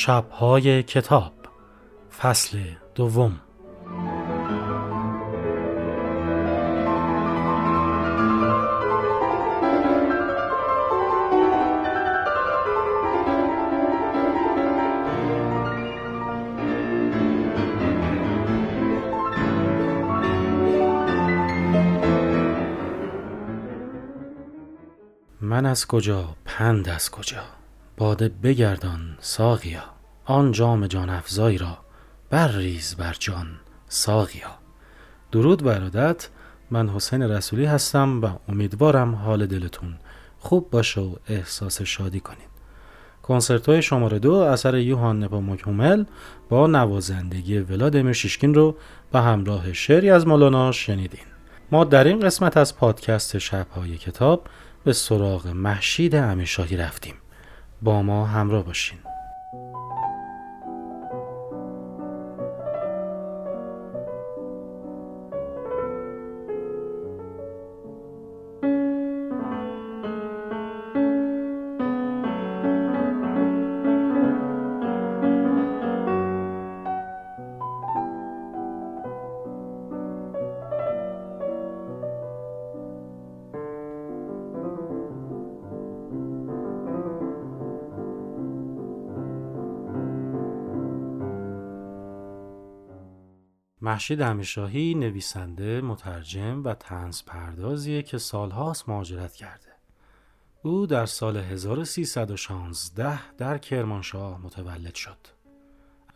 شبهای کتاب فصل دوم. من از کجا پند از کجا؟ باده بگردان ساقیا. آن جام جان افزایی را برریز بر جان ساقیا. درود برادت من حسین رسولی هستم و امیدوارم حال دلتون خوب باشه و احساس شادی کنید کنسرت شماره دو اثر یوهان نپاموک با نوازندگی ولادیمیر شیشکین رو به همراه شعری از مولانا شنیدین. ما در این قسمت از پادکست شبهای کتاب به سراغ محشید امیرشاهی رفتیم. با ما همراه باشین. محشید امیرشاهی نویسنده، مترجم و تنز پردازیه که سالهاست مهاجرت کرده. او در سال 1316 در کرمانشاه متولد شد.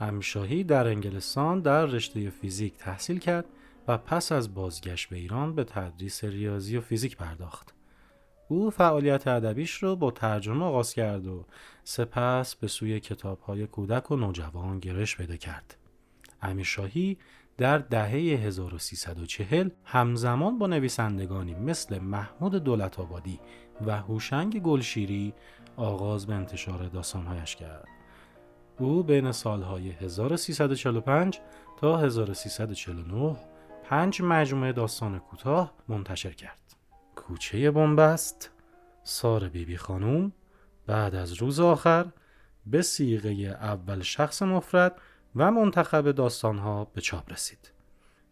امیرشاهی در انگلستان در رشته فیزیک تحصیل کرد و پس از بازگشت به ایران به تدریس ریاضی و فیزیک پرداخت. او فعالیت ادبیش رو با ترجمه آغاز کرد و سپس به سوی کتابهای کودک و نوجوان گرش پیدا کرد. امیرشاهی در دهه 1340 همزمان با نویسندگانی مثل محمود دولت آبادی و هوشنگ گلشیری آغاز به انتشار داستانهایش کرد. او بین سالهای 1345 تا 1349 پنج مجموعه داستان کوتاه منتشر کرد. کوچه بنبست، سار بیبی خانوم، بعد از روز آخر، به سیغه اول شخص مفرد و منتخب داستانها به چاپ رسید.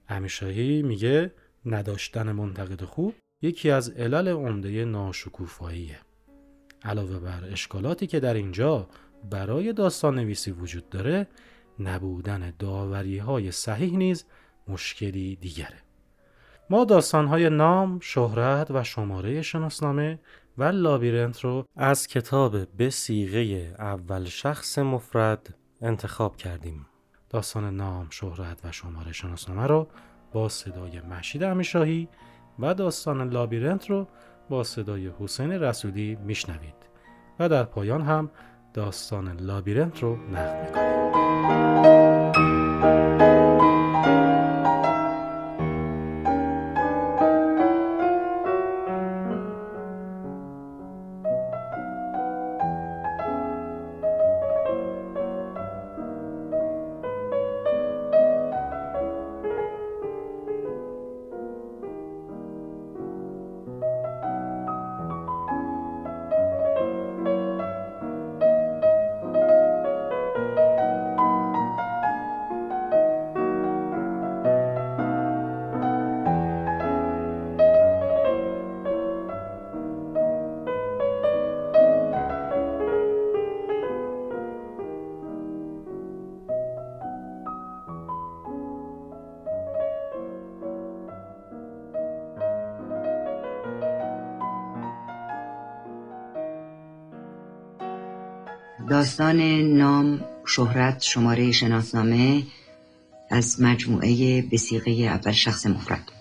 امیرشاهی میگه نداشتن منتقد خوب یکی از علل عمده ناشکوفاییه. علاوه بر اشکالاتی که در اینجا برای داستان نویسی وجود داره نبودن داوری های صحیح نیز مشکلی دیگره. ما داستانهای نام، شهرت و شماره شناسنامه و لابیرنت رو از کتاب به سیغه اول شخص مفرد انتخاب کردیم. داستان نام، شهرت و شماره شناسنامه رو با صدای مشید امیشاهی و داستان لابیرنت رو با صدای حسین رسولی میشنوید و در پایان هم داستان لابیرنت رو نقل می‌کنیم. داستان نام شهرت شماره شناسنامه از مجموعه بسیقه اول شخص مفرد.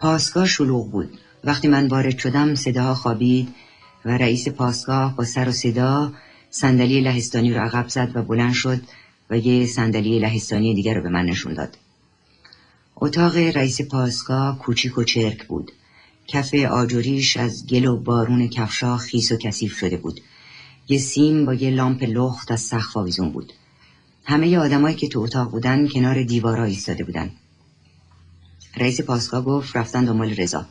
پاسگاه شلوغ بود. وقتی من وارد شدم صداها خوابید و رئیس پاسگاه با سر و صدا صندلی لهستانی رو عقب زد و بلند شد و یه صندلی لهستانی دیگر رو به من نشون داد. اتاق رئیس پاسگاه کوچیک و چرک بود. کف آجوریش از گل و بارون کفشا خیس و کثیف شده بود. یه سیم با یه لامپ لخت از سقف آویزون بود. همه آدمایی که تو اتاق بودن کنار دیوارا ایستاده بودن. رئیس پاسگاه گفت رفتن دنبال رضا.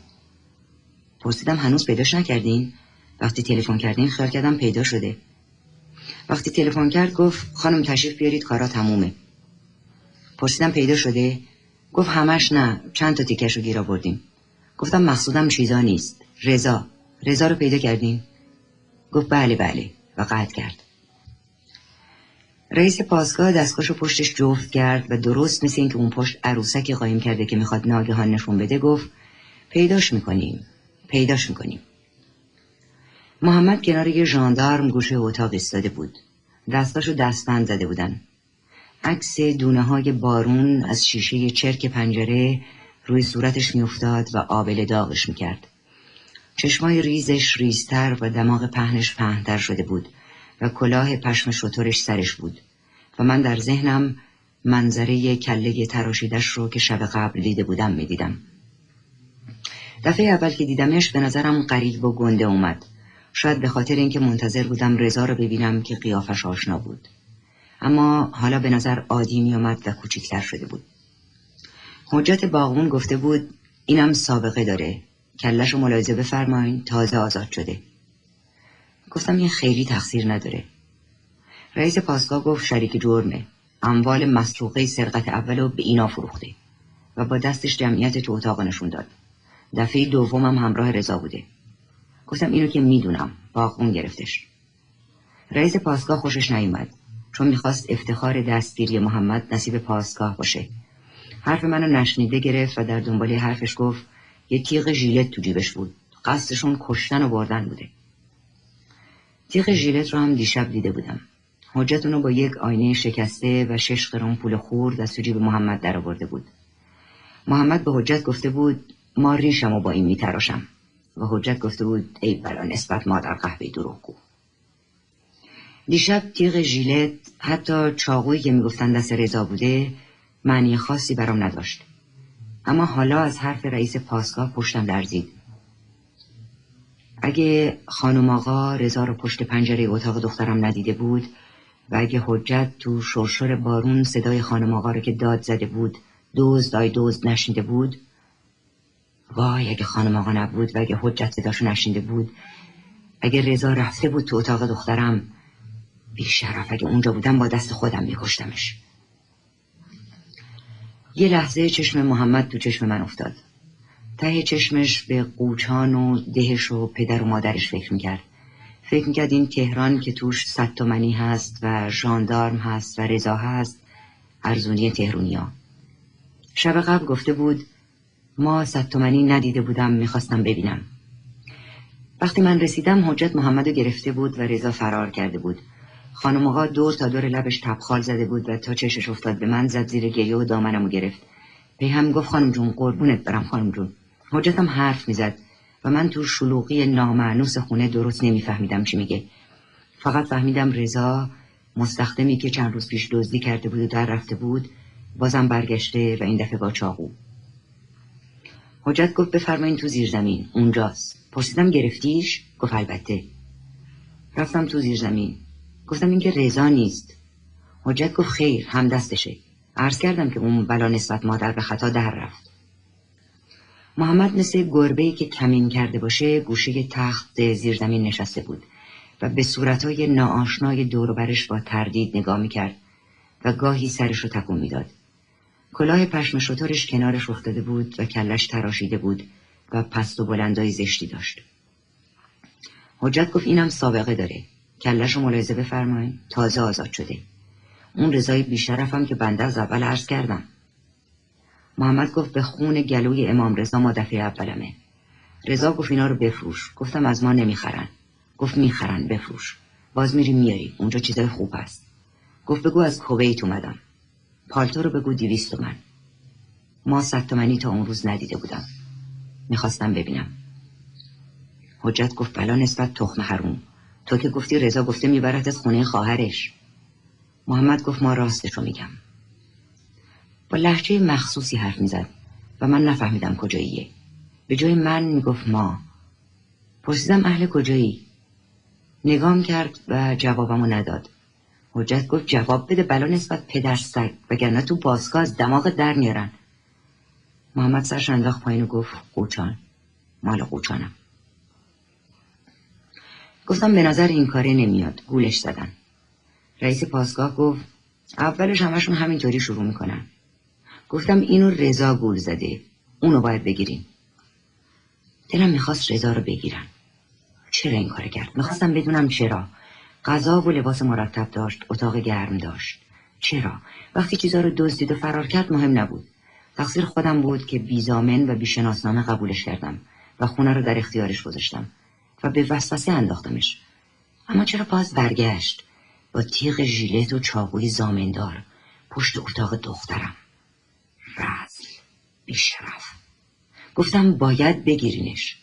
پرسیدم هنوز پیداش نکردین؟ وقتی تلفن کردیم خیال کردم پیدا شده. وقتی تلفن کرد گفت خانم تشریف بیارید کارا تمومه. پرسیدم پیدا شده؟ گفت همش نه چند تا تیکش رو گیر آوردیم. گفتم مقصودم چیزا نیست. رضا. رضا رو پیدا کردیم. گفت بله بله. و قطع کرد. رئیس پاسگاه دستگاهشو پشتش جفت کرد و درست مثل اینکه اون پشت عروسکی قایم کرده که می‌خواد ناگهان نشون بده گفت پیداش می‌کنیم. پیداش می‌کنیم. محمد کنار یه ژاندارم گوشه اتاق ایستاده بود. دستاشو دستبند زده بودن. عکس دونه های بارون از شیشه چرک پنجره روی صورتش میافتاد و آبل داغش می‌کرد. چشمای ریزش ریزتر و دماغ پهنش پهنتر شده بود و کلاه پشم شطورش سرش بود و من در ذهنم منظره کله تراشیدش رو که شب قبل دیده بودم می‌دیدم. دفعه اول که دیدمش به نظرم قریب و گنده اومد. شاید به خاطر اینکه منتظر بودم رضا رو ببینم که قیافش آشنا بود. اما حالا به نظر عادی می آمد و کوچکتر شده بود. حجت باغون گفته بود اینم سابقه داره. کلش و ملاحظه بفرمایین تازه آزاد شده. گفتم این خیلی تقصیر نداره. رئیس پاسگاه گفت شریک جرمه. اموال مسروقه سرقت اول رو به اینا فروخته. و با دستش جمعیت تو اتاق نشون داد. دفعه دومم همراه رضا بوده. گفتم اینو که می‌دونم. باغون گرفتش. رئیس پاسگاه خوشش نیومد. چون می‌خواست افتخار دستگیری محمد نصیب پاسگاه باشه. حرف منو نشنیده گرفت و در دنبال حرفش گفت یه تیغ ژیلت تو جیبش بود. قصدشون کشتن و بردن بوده. تیغ ژیلت رو هم دیشب دیده بودم. حجت اونو با یک آینه شکسته و شش قرون پول خورد از جیب محمد در آورده بود. محمد به حجت گفته بود ما ریشم و با این میتراشم. و حجت گفته بود ای بلا نسبت ما در قهوه دروغگو. دیشب تیغ ژیلت حتی چاقویی که می‌گفتن دست رضا بوده معنی خاصی برام نداشت. اما حالا از حرف رئیس پاسگاه پشتم درزید اگه خانم آقا رضا رو پشت پنجره اتاق دخترم ندیده بود و اگه حجت تو شرشر بارون صدای خانم آقا رو که داد زده بود دوز دای دوز نشنیده بود وای اگه خانم آقا نبود و اگه حجت صداشو نشنیده بود اگه رضا رفته بود تو اتاق دخترم بیشرف اگه اونجا بودم با دست خودم میکشتمش. یه لحظه چشم محمد تو چشم من افتاد. ته چشمش به قوچان و دهش و پدر و مادرش فکر می‌کرد. فکر می‌کرد این تهران که توش صد هست و ژاندارم هست و رضا هست ارزونی تهرونیا شب قبل گفته بود ما صد ندیده بودم می‌خواستم ببینم. وقتی من رسیدم حجت محمد گرفته بود و رضا فرار کرده بود. خانم آقا دور تا دور لبش تبخال زده بود و تا چشش افتاد به من زد زیر گریه و دامنمو گرفت. به هم گفت خانم جون قربونت برم خانم جون. حجتم حرف می‌زد و من تو شلوغی نامعنوس خونه درست نمیفهمیدم چی میگه. فقط فهمیدم رضا مستخدمی که چند روز پیش دزدی کرده بود و در رفته بود بازم برگشته و این دفعه با چاقو. حجت گفت بفرمایین تو زیر زمین اونجاست. پرسیدم گرفتیش؟ گفت البته. رفتم تو زیر زمین. گفتم اینکه رضا نیست. حجت گفت خیر هم دستشه. عرض کردم که اون بلا نسبت مادر به خطا در رفت. محمد مثل گربه که کمین کرده باشه گوشه تخت زیر زمین نشسته بود و به صورتهای ناآشنای دوروبرش با تردید نگاه می‌کرد و گاهی سرش رو تکون می‌داد. کلاه پشم شطورش کنارش افتاده بود و کلش تراشیده بود و پست و بلندای زشتی داشت. حجت گفت اینم سابقه داره. کلش رو ملاحظه بفرمایید تازه آزاد شده اون رضای بیشرفم که بنده از اول عرض کردم. محمد گفت به خون گلوی امام رضا ما دفعه اولمه. رضا گفت اینا رو بفروش. گفتم از ما نمی‌خرن. گفت می‌خرن بفروش. باز میری میاری اونجا چیزای خوب هست. گفت بگو از کویت اومدم. پالتو رو بگو دیویست من ما صد تومنی تا اون روز ندیده بودم. می‌خواستم ببینم. حجت گفت بلا نسبت تخم حروم. تو که گفتی رضا گفته می‌برد از خونه خواهرش. محمد گفت ما راستشو میگم. با لحجه مخصوصی حرف می‌زد و من نفهمیدم کجاییه. به جای من می‌گفت ما. پرسیدم اهل کجایی؟ نگام کرد و جوابمو نداد. حجت گفت جواب بده بلا نسبت پدر سگ وگرنه تو بازگاه از دماغ در میارن. محمد سرش انداخت پایین و گفت قوچان. مال قوچانم. گفتم به نظر این کاره نمیاد. گولش زدن رئیس پاسگاه گفت اولش همشون همینطوری شروع می‌کنن. گفتم اینو رضا گول زده. اونو باید بگیریم. دلم می‌خواست رضا رو بگیرن چرا این کار کرد؟ می‌خواستم بدونم چرا. غذا و لباس مرتب داشت اتاق گرم داشت. چرا؟ وقتی چیزا رو دزدید و فرار کرد مهم نبود. تقصیر خودم بود که بیزامن و بیشناسنامه قبولش کردم و خونه رو در اختیارش گذاشتم. و به وسوسه انداختمش. اما چرا باز برگشت؟ با تیغ ژیلت و چاقوی زامندار پشت اتاق دخترم. رزل. بیشرف. گفتم باید بگیرینش.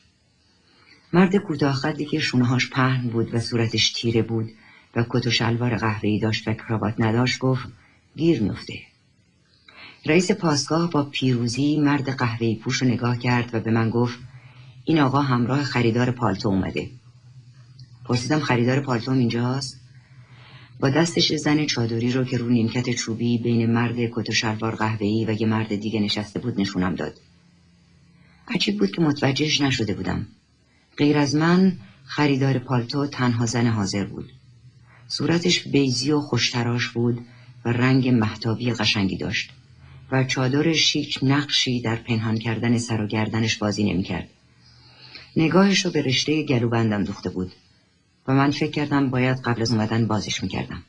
مرد کوتاه خدی که شونهاش پهن بود و صورتش تیره بود و کت و شلوار قهوه‌ای داشت و کراوات نداشت گفت گیر میفته رئیس پاسگاه با پیروزی مرد قهوه‌ای پوش رو نگاه کرد و به من گفت این آقا همراه خریدار پالتو اومده. پرسیدم خریدار پالتو اینجاست؟ با دستش زن چادری رو که رو نیمکت چوبی بین مرد کت و شلوار قهوه‌ای و یه مرد دیگه نشسته بود نشونم داد. عجیب بود که متوجهش نشده بودم. غیر از من خریدار پالتو تنها زن حاضر بود. صورتش بیزی و خوشتراش بود و رنگ محتابی قشنگی داشت و چادر شیک نقشی در پنهان کردن سر و گردنش بازی نمی‌کرد. نگاهش رو به رشته گلو بندم دوخته بود و من فکر کردم باید قبل از اومدن بازش می‌کردم.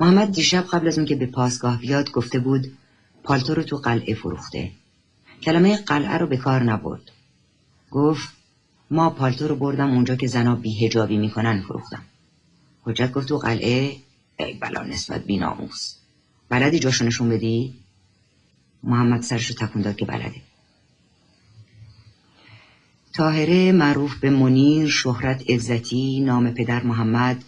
محمد دیشب قبل از اون که به پاسگاه بیاد گفته بود پالتو رو تو قلعه فروخته. کلمه قلعه رو به کار نبرد. گفت ما پالتو رو بردم اونجا که زنا بیهجابی می‌کنن فروختم. حجت گفت تو قلعه ای بلا نسبت بی ناموس. بلدی جاشو نشون بدی؟ محمد سرشو تکون داد که بلده. تاهره معروف به منیر شهرت عزتی نام پدر محمد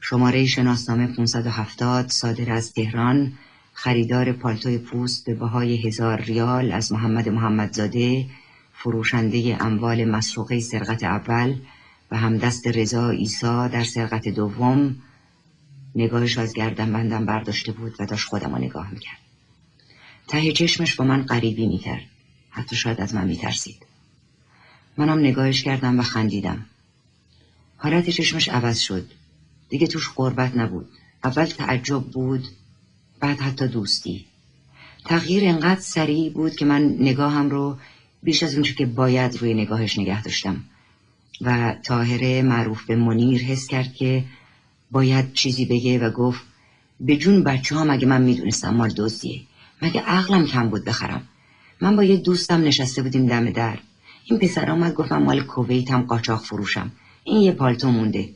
شماره شناسنامه 570 صادر از تهران خریدار پالتوی پوست به بهای هزار ریال از محمد محمدزاده فروشنده اموال مسروقه سرقت اول و همدست رضا ایسا در سرقت دوم. نگاهش از گردن بندم برداشته بود و داشت خودم رو نگاه می‌کرد. ته چشمش با من غریبی می‌کرد. حتی شاید از من میترسید. منم نگاهش کردم و خندیدم. حالت چشمش عوض شد. دیگه توش قربت نبود. اول تعجب بود بعد حتی دوستی. تغییر انقدر سریع بود که من نگاهم رو بیش از اونچه که باید روی نگاهش نگه داشتم. و تاهره معروف به منیر حس کرد که باید چیزی بگه و گفت به جون بچه ها مگه من می‌دونستم مال دزدیه؟ مگه عقلم کم بود بخرم؟ من با یه دوستم نشسته بودیم دم در. این پسر آمد گفتم مال کویتم قاچاق فروشم. این یه پالتو مونده.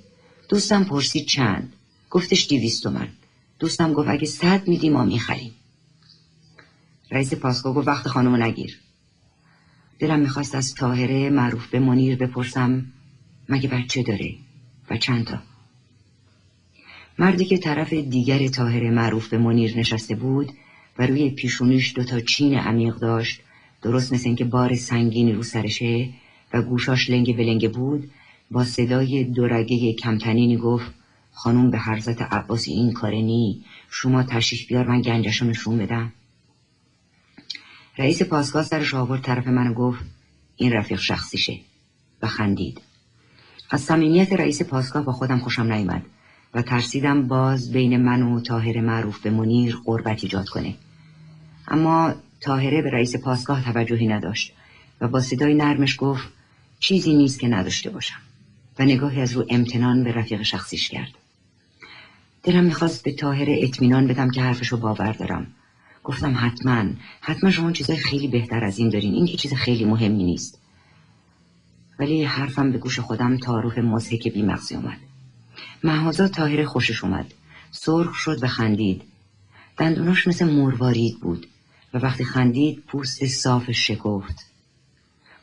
دوستم پرسید چند؟ گفتش دیویست من دوستم گفت اگه صد میدی ما می‌خریم. رئیس پاسگاه گفت وقت خانمو نگیر. دلم می‌خواست از تاهره معروف به منیر بپرسم مگه بچه داره؟ و چند تا؟ مردی که طرف دیگر تاهره معروف به منیر نشسته بود و روی پیشونیش دوتا چین عمیق داشت درست مثل اینکه بار سنگینی رو سرشه و گوشاش لنگ به بود با صدای دورگه کمتنینی گفت خانوم به حرزت عباس این کاره نی شما تشریف بیار من گنجشو نشون بدم. رئیس پاسگاه سرش آورد طرف من گفت این رفیق شخصیشه و خندید. از صمیمیت رئیس پاسگاه با خودم خوشم نیامد و ترسیدم باز بین من و تاهر معروف به منیر قربت ایجاد کنه. اما تاهره به رئیس پاسگاه توجهی نداشت و با صدای نرمش گفت چیزی نیست که نداشته باشم. و نگاهی از رو امتنان به رفیق شخصیش کرد. دلم می‌خواست به تاهره اطمینان بدم که حرفشو باور دارم. گفتم حتما حتما شما چیزای خیلی بهتر از این دارین. این که چیز خیلی مهمی نیست. ولی حرفم به گوش خودم تعارف مزهک بیمغزی اومد. محازا تاهره خوشش اومد. سرخ شد و خندید. دندوناش مثل مروارید بود. و وقتی خندید پوست صافش شکفت.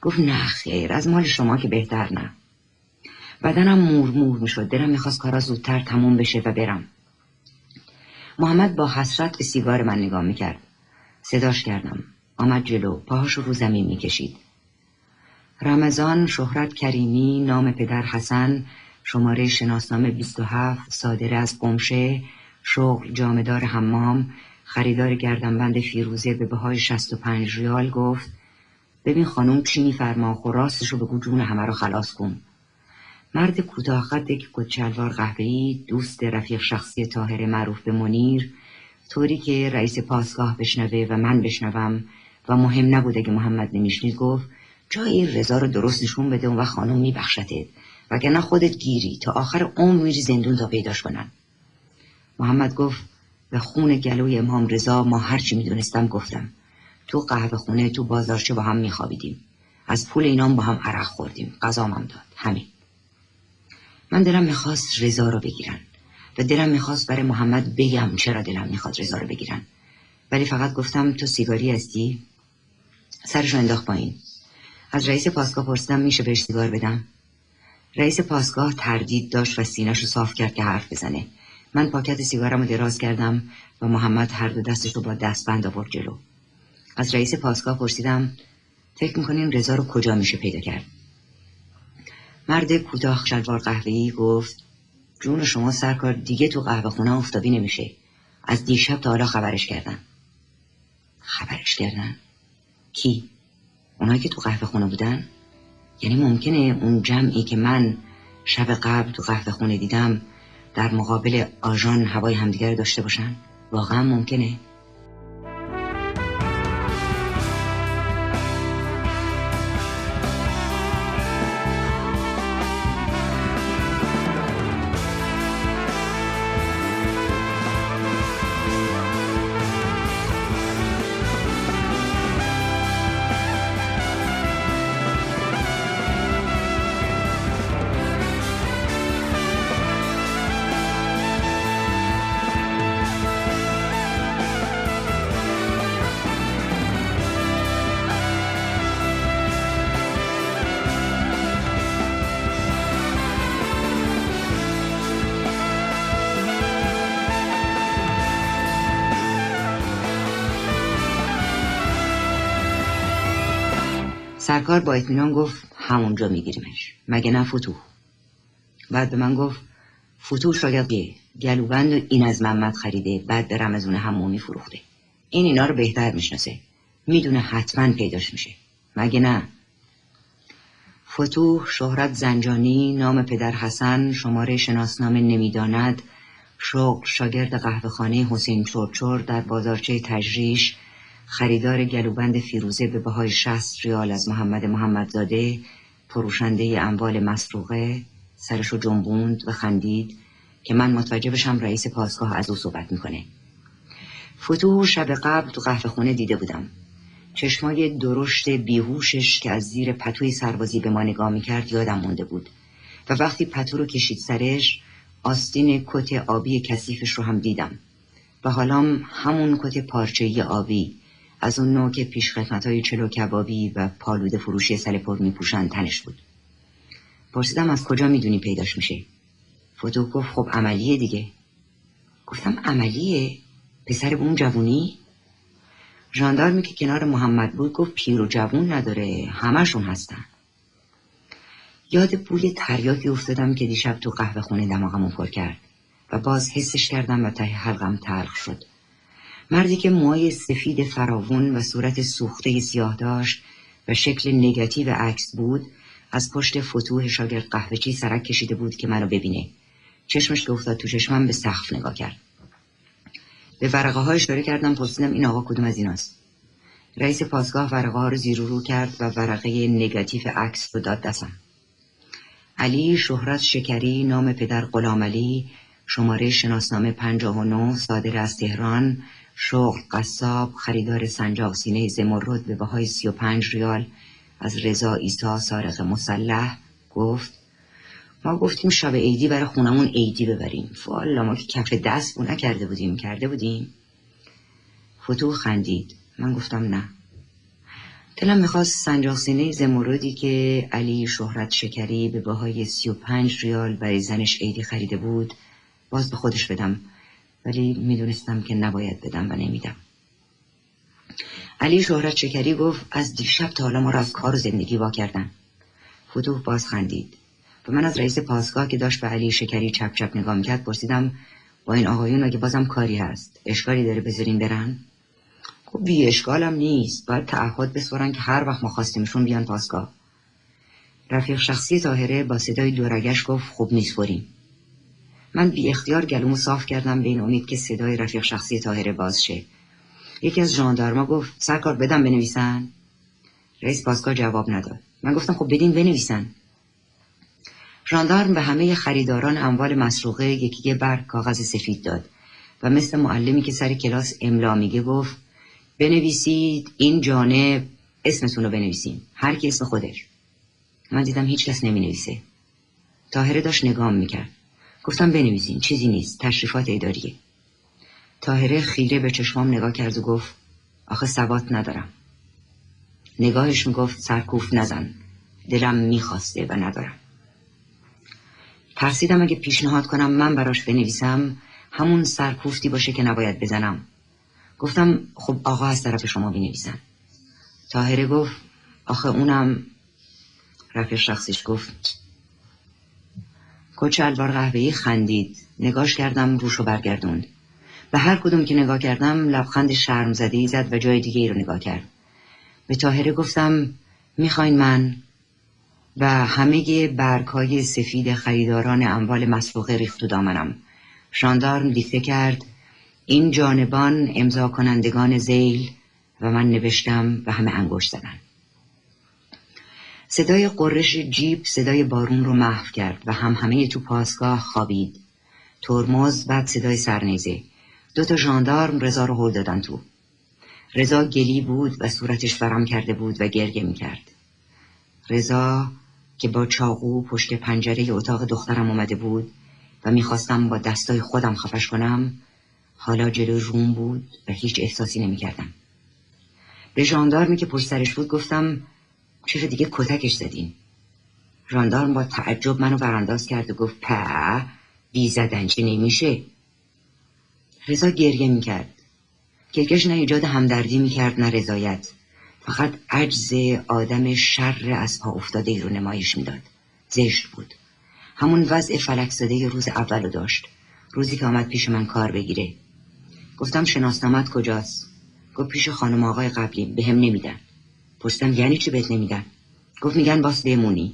گفت نه خیر از مال شما که بهتر نه. بدنم مور مور می شد دلم می‌خواست کارا زودتر تموم بشه و برم. محمد با حسرت به سیگار من نگاه می‌کرد. صداش کردم. آمد جلو. پاهاشو رو زمین می‌کشید. رمضان شهرت کریمی نام پدر حسن شماره شناسنامه 27 صادر از قمشه شغل جامدار حمام خریدار گردنبند فیروزه به بهای 65 ریال گفت ببین خانم چی میفرما خو راستش رو بگو جون همه رو خلاص کن. مرد کوتاه قد که کتشلوار قهوه‌ای دوست رفیق شخصی تاهر معروف به منیر طوری که رئیس پاسگاه بشنوه و من بشنوم و مهم نبوده که محمد نمیشنید گفت جای رضا رو درست نشون بده و خانم میبخشتت وگرنه خودت گیری تا آخر عمر میری زندون تا پیداش کنن. محمد گفت به خون گلوی امام رضا ما هرچی می‌دونستم گفتم. تو قهوه خونه تو بازارچه با هم میخوابیدیم. از پول اینام با هم عرق خوردیم. غذامم داد. همین. من دلم می‌خواست رضا رو بگیرن و دلم می‌خواست برای محمد بگم چرا دلم می‌خواد رضا رو بگیرن. ولی فقط گفتم تو سیگاری هستی؟ سرش انداخت پایین. از رئیس پاسگاه پرسیدم میشه بهش سیگار بدم؟ رئیس پاسگاه تردید داشت و سینش رو صاف کرد که حرف بزنه. من پاکت سیگارم رو دراز کردم و محمد هر دو دستش رو با دستبند آورد جلو. از رئیس پاسگاه پرسیدم فکر می‌کنین رضا رو کجا میشه پیدا کرد؟ مرد کوتاه شلوار قهوه‌ای گفت جون شما سرکار دیگه تو قهوه خونه افتابی نمیشه. از دیشب تا حالا خبرش کردن. خبرش کردن؟ کی؟ اونایی که تو قهوه خونه بودن؟ یعنی ممکنه اون جمعی که من شب قبل تو قهوه خونه دیدم در مقابل آژان هوای همدیگر داشته باشن؟ واقعا ممکنه؟ با اطمینان گفت همونجا میگیریمش. مگه نه فتوح بعد به من گفت فتوح شاید گلوبند و این از محمد خریده بعد به رمزون همومی فروخته. این اینا رو بهتر می‌شناسه. می‌دونه حتما پیداش میشه. مگه نه؟ فتوح شهرت زنجانی نام پدر حسن شماره شناسنامه نمی‌داند شغل شاگرد قهوهخانه حسین چورچور در بازارچه تجریش خریدار گلوبند فیروزه به بهای شست ریال از محمد محمدزاده فروشنده اموال مسروقه سرشو جنبوند و خندید که من متوجه بشم رئیس پاسگاه از او صحبت می‌کنه. فتوح شب قبل تو قهوه خونه دیده بودم. چشمای درشت بیهوشش که از زیر پتوی سربازی به ما نگاه می‌کرد یادم مونده بود و وقتی پتو رو کشید سرش آستین کت آبی کثیفش رو هم دیدم و حالا همون کت پارچه‌ای آبی از اون نوع که پیش خدمت های چلو کبابی و پالوده فروشی سلپور می پوشن تنش بود. پرسیدم از کجا می‌دونی پیداش میشه؟ فتو گفت خب عملیه دیگه. گفتم عملیه؟ پسر اون جوونی؟ ژاندارمی که کنار محمد بود گفت پیر و جوون نداره همشون هستن. یاد بوی تریاکی افتادم که دیشب تو قهوه خونه دماغمو پر کرد و باز حسش کردم و ته حلقم تلخ شد. مردی که موهای سفید فراوون و صورت سوخته سیاه داشت و شکل نگاتیو عکس بود از پشت فتوح شاگرد قهوهچی سرک کشیده بود که منو ببینه. چشمش که افتاد تو چشمم به سقف نگاه کرد. به ورقه های اشاره کردم پرسیدم این آقا کدوم از ایناست. رئیس پاسگاه ورقه ها رو زیر رو کرد و ورقه نگاتیو عکس رو داد دستم. علی شهرت شکری نام پدر غلام علی شماره شناسنامه 59 صادر از تهران شغل قصاب خریدار سنجاق سینه زمرد به بهای سی و پنج ریال. از رضا ایسا سارق مسلح گفت ما گفتیم شب عیدی برای خونمون عیدی ببریم. فوالا ما که کف دست بو نکرده بودیم. کرده بودیم؟ فتوح خندید. من گفتم نه. دلم می‌خواست سنجاق سینه زمردی که علی شهرت شکری به بهای سی و پنج ریال برای زنش عیدی خریده بود باز به خودش بدم. ولی می‌دونستم که نباید بدم و نمیدم. علی شهرت شکری گفت از دیشب تا حالا ما را از کار و زندگی وا کردن. فتوح باز خندید. و من از رئیس پاسگاه که داشت به علی شکری چپ چپ نگاه می‌کرد پرسیدم با این آقایون اگه بازم کاری هست؟ اشکالی داره بذارین برن؟ خب بی اشکالم نیست. باید تعهد بسپارن که هر وقت ما خواستیمشون بیان پاسگاه. رفیق شخصی تاهره با صدای دورگش گفت خوب نیست بریم. من بی اختیار گلومو صاف کردم به این امید که صدای رفیق شخصی تاهره باز شه. یکی از ژاندارما گفت سرکار بدم بنویسن. رئیس پاسگاه جواب نداد. من گفتم خب بدین بنویسن. ژاندارم به همه خریداران اموال مسروقه یکی برگ کاغذ سفید داد و مثل معلمی که سر کلاس املا میگه گفت بنویسید این جانب اسمتون رو بنویسیم هر کی اسم خودش. من دیدم هیچ کس نمی نویسه. تاهره داشت نگام می‌کرد. گفتم بنویسین چیزی نیست تشریفات اداریه. تاهره خیره به چشمام نگاه کرد و گفت آخه ثبات ندارم. نگاهش می‌گفت سرکوف نزن دلم می‌خواسته و ندارم. ترسیدم اگه پیشنهاد کنم من براش بنویسم همون سرکوفتی باشه که نباید بزنم. گفتم خب آقا از طرف شما بنویسن. تاهره گفت آخه اونم رفیق شخصیش گفت کچه الوار قهوه‌ای خندید. نگاش کردم روشو برگردوند. به هر کدوم که نگاه کردم لبخند شرم زدی زد و جای دیگه ای رو نگاه کرد. به تاهره گفتم می‌خواین من؟ و همه برگ سفید خریداران اموال مسبوقه ریخت و دامنم. شاندارم دیکته کرد این جانبان امضا کنندگان زیل و من نوشتم و همه انگشت زدن. صدای قررش جیب صدای بارون رو محو کرد و هم همه تو پاسگاه خوابید. ترمز بعد صدای سرنیزه. دو تا ژاندارم رضا رو هل دادن تو. رضا گلی بود و صورتش ورم کرده بود و گرگه می‌کرد. رضا که با چاقو پشت پنجره اتاق دخترم اومده بود و می‌خواستم با دستای خودم خفش کنم حالا جلو روم بود و هیچ احساسی نمی‌کردم. به ژاندارمی که پشت سرش بود گفتم چرا دیگه کتکش زدین ژاندارم با تعجب منو برانداز کرد و گفت په بی زدن چه نمیشه؟ رضا گریه می‌کرد. گرگش نه ایجاد همدردی می‌کرد نه رضایت. فقط عجز آدم شر از پا افتاده ای رو نمایش می‌داد. زشت بود. همون وضع فلک زده روز اول داشت. روزی که آمد پیش من کار بگیره. گفتم شناسنامت کجاست؟ گفت پیش خانم آقای قبلی به هم نمیدن. پرسیدم یعنی چی بهت نمیدن گفت میگن باس بمونی.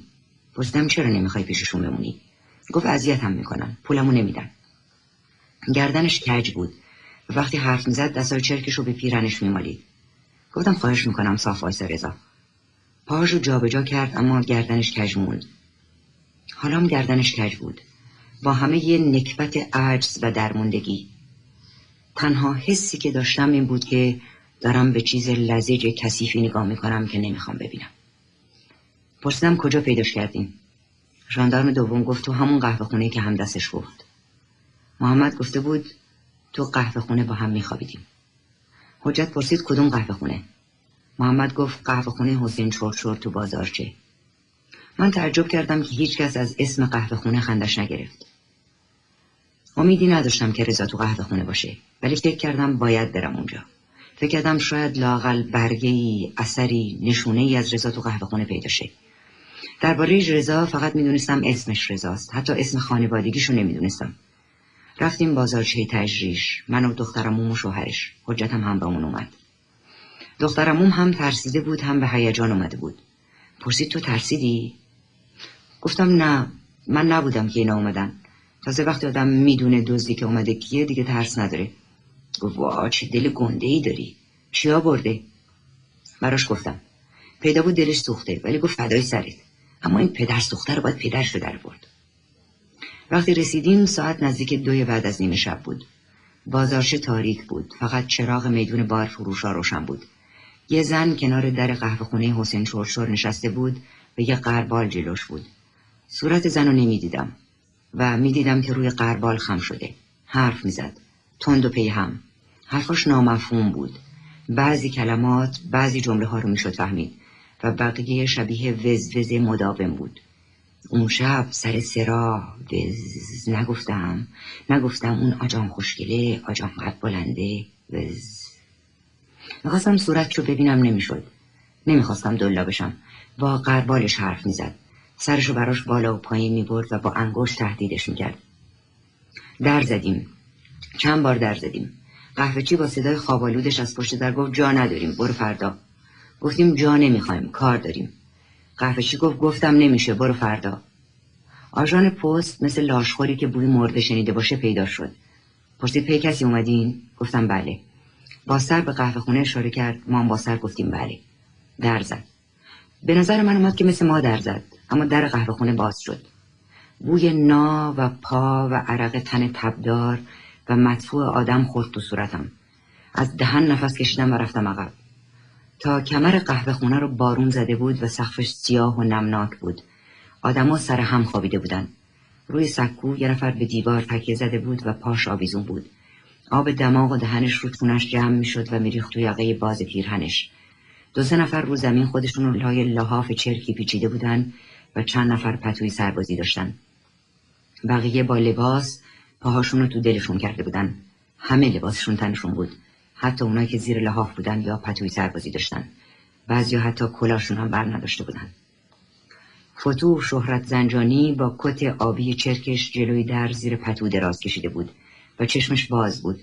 پرسیدم چرا نمی‌خوای پیششون بمونی؟ گفت اذیت هم می‌کنن پولمو نمیدن. گردنش کج بود. و وقتی حرف می‌زد دستای چرکش رو به پیرنش میمالید. گفتم خواهش می‌کنم صاف وایس رضا. پاهاشو جابجا کرد اما گردنش کج موند. حالا هم گردنش کج بود. با همه یه نکبت عجز و درموندگی. تنها حسی که داشتم این بود که دارم به چیز لزج کثیفی نگاه می‌کنم که نمی‌خوام ببینم. پرسیدم کجا پیداش کردیم؟ ژاندارم دوم گفت تو همون قهوه خونه که هم دستش گفت محمد گفته بود تو قهوه خونه با هم میخوابیدیم. حجت پرسید کدوم قهوه خونه محمد گفت قهوه خونه حسین چرچور تو بازارچه. من تعجب کردم که هیچکس از اسم قهوه خونه خندش نگرفت. امیدی نداشتم که رضا تو قهوه خونه باشه ولی فکر کردم باید برم اونجا. فکر کردم شاید لاقل برگه ای اثری نشونه ای از رضا تو قهوه خونه پیدا شه. درباره رضا فقط می‌دونستم اسمش رضاست. حتی اسم خانوادگیشو نمی‌دونستم. رفتیم بازارچه تجریش. من و دخترموم و شوهرش. حجتم هم بهمون اومد. دخترموم هم ترسیده بود هم به هیجان اومده بود. پرسید تو ترسیدی؟ گفتم نه. من نبودم که اینا اومدن. تازه وقتی آدم می‌دونه دزدی که اومده کیه دیگه ترس نداره. وا چه دل گنده ای داری. چیا برده؟ براش گفتم پیدا بود دلش سوخته ولی گفت فدای سرت. اما این پدر سوخته رو باید پدرش رو در برد. وقتی رسیدیم ساعت نزدیک دوی بعد از نیمه شب بود. بازارش تاریک بود فقط چراغ میدون بار فروشا روشن بود. یه زن کنار در قهوه خونه حسین چورچور نشسته بود و یه قربال جلوش بود. صورت زن رو نمی‌دیدم و می‌دیدم که روی قربال خم شده. حرف می‌زد. تند و پی هم حرفاش نامفهوم بود. بعضی کلمات بعضی جمله ها رو می‌شد فهمید و بقیه شبیه وز مداوم بود. اون شب سر سرا وز نگفتم نگفتم اون آجام خوشگله آجام قد بلنده وز. می‌خواستم صورت رو ببینم نمی‌شد. نمی‌خواستم دلا بشم. با قربالش حرف می‌زد. سرشو براش بالا و پایین می‌برد و با انگشت تهدیدش می‌کرد. در زدیم. چند بار در زدیم. قهوه چی با صدای خوابالودش از پشت در گفت جا نداریم برو فردا. گفتیم جا نمی‌خوایم کار داریم. قهوه چی گفت گفتم نمیشه برو فردا. آژان پست مثل لاشخوری که بوی مرده شنیده باشه پیدا شد. پرسید پی کسی اومدین؟ گفتم بله. با سر به قهوه خونه اشاره کرد. ما با سر گفتیم بله. در زد. به نظر من اومد که مثل ما در زد اما در قهوه خونه باز شد. بوی نا و پا و عرق تن تبدار و مدفوع آدم خورد تو صورتم. از دهن نفس کشیدم و رفتم عقب. تا کمر قهوه خونه رو بارون زده بود و سقفش سیاه و نمناک بود. آدما سر هم خوابیده بودن. روی سکو یه نفر به دیوار تکیه زده بود و پاش آویزون بود. آب دماغ و دهنش رو تونش جمع می‌شد و میریخت تو یقه باز پیرهنش. دو سه نفر رو زمین خودشون رو لای لحاف چرکی پیچیده بودن و چند نفر پتوی سربازی داشتن. بقیه با لباس پاهاشون رو تو دلشون کرده بودن. همه لباسشون تنشون بود. حتی اونایی که زیر لحاف بودن یا پتوی سربازی داشتن. بعضی حتی کلاشون هم بر نداشته بودن. فتو شهرت زنجانی با کت آبی چرکش جلوی در زیر پتو دراز کشیده بود و چشمش باز بود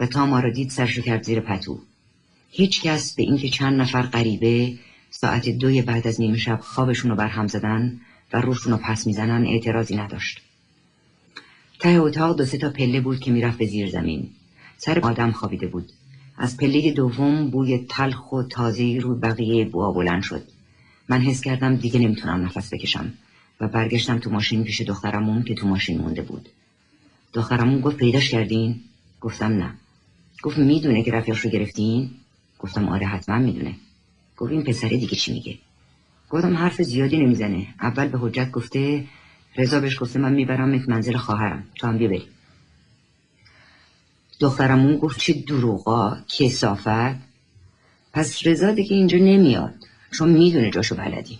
و تا ما را دید سرشو کرد زیر پتو. هیچ کس به اینکه چند نفر غریبه ساعت دوی بعد از نیمه شب خوابشون رو برهم زدن و روشون رو پس می‌زنن اعتراضی نداشت. ته اتاق دو سه تا پله بود که می‌رفت به زیر زمین. سر آدم خوابیده بود. از پله دوم بوی تلخ و تازه رو بقیه بوا بلند شد. من حس کردم دیگه نمی‌تونم نفس بکشم و برگشتم تو ماشین پیش دخترمون که تو ماشین مونده بود. دخترمون گفت پیداش کردین؟ گفتم نه. گفت می‌دونه که رفیاش رو گرفتین؟ گفتم آره حتما می‌دونه. گفت این پسره دیگه چی میگه؟ گفتم حرف زیادی نمی‌زنه. اول به حجت گفته رضا بهش گفته من می‌برم منزل خواهرم. تو هم بیا بری. دخترمون گفت چه دروغا کسافت پس رضا دیگه اینجا نمیاد. چون می‌دونه جاشو بلدی.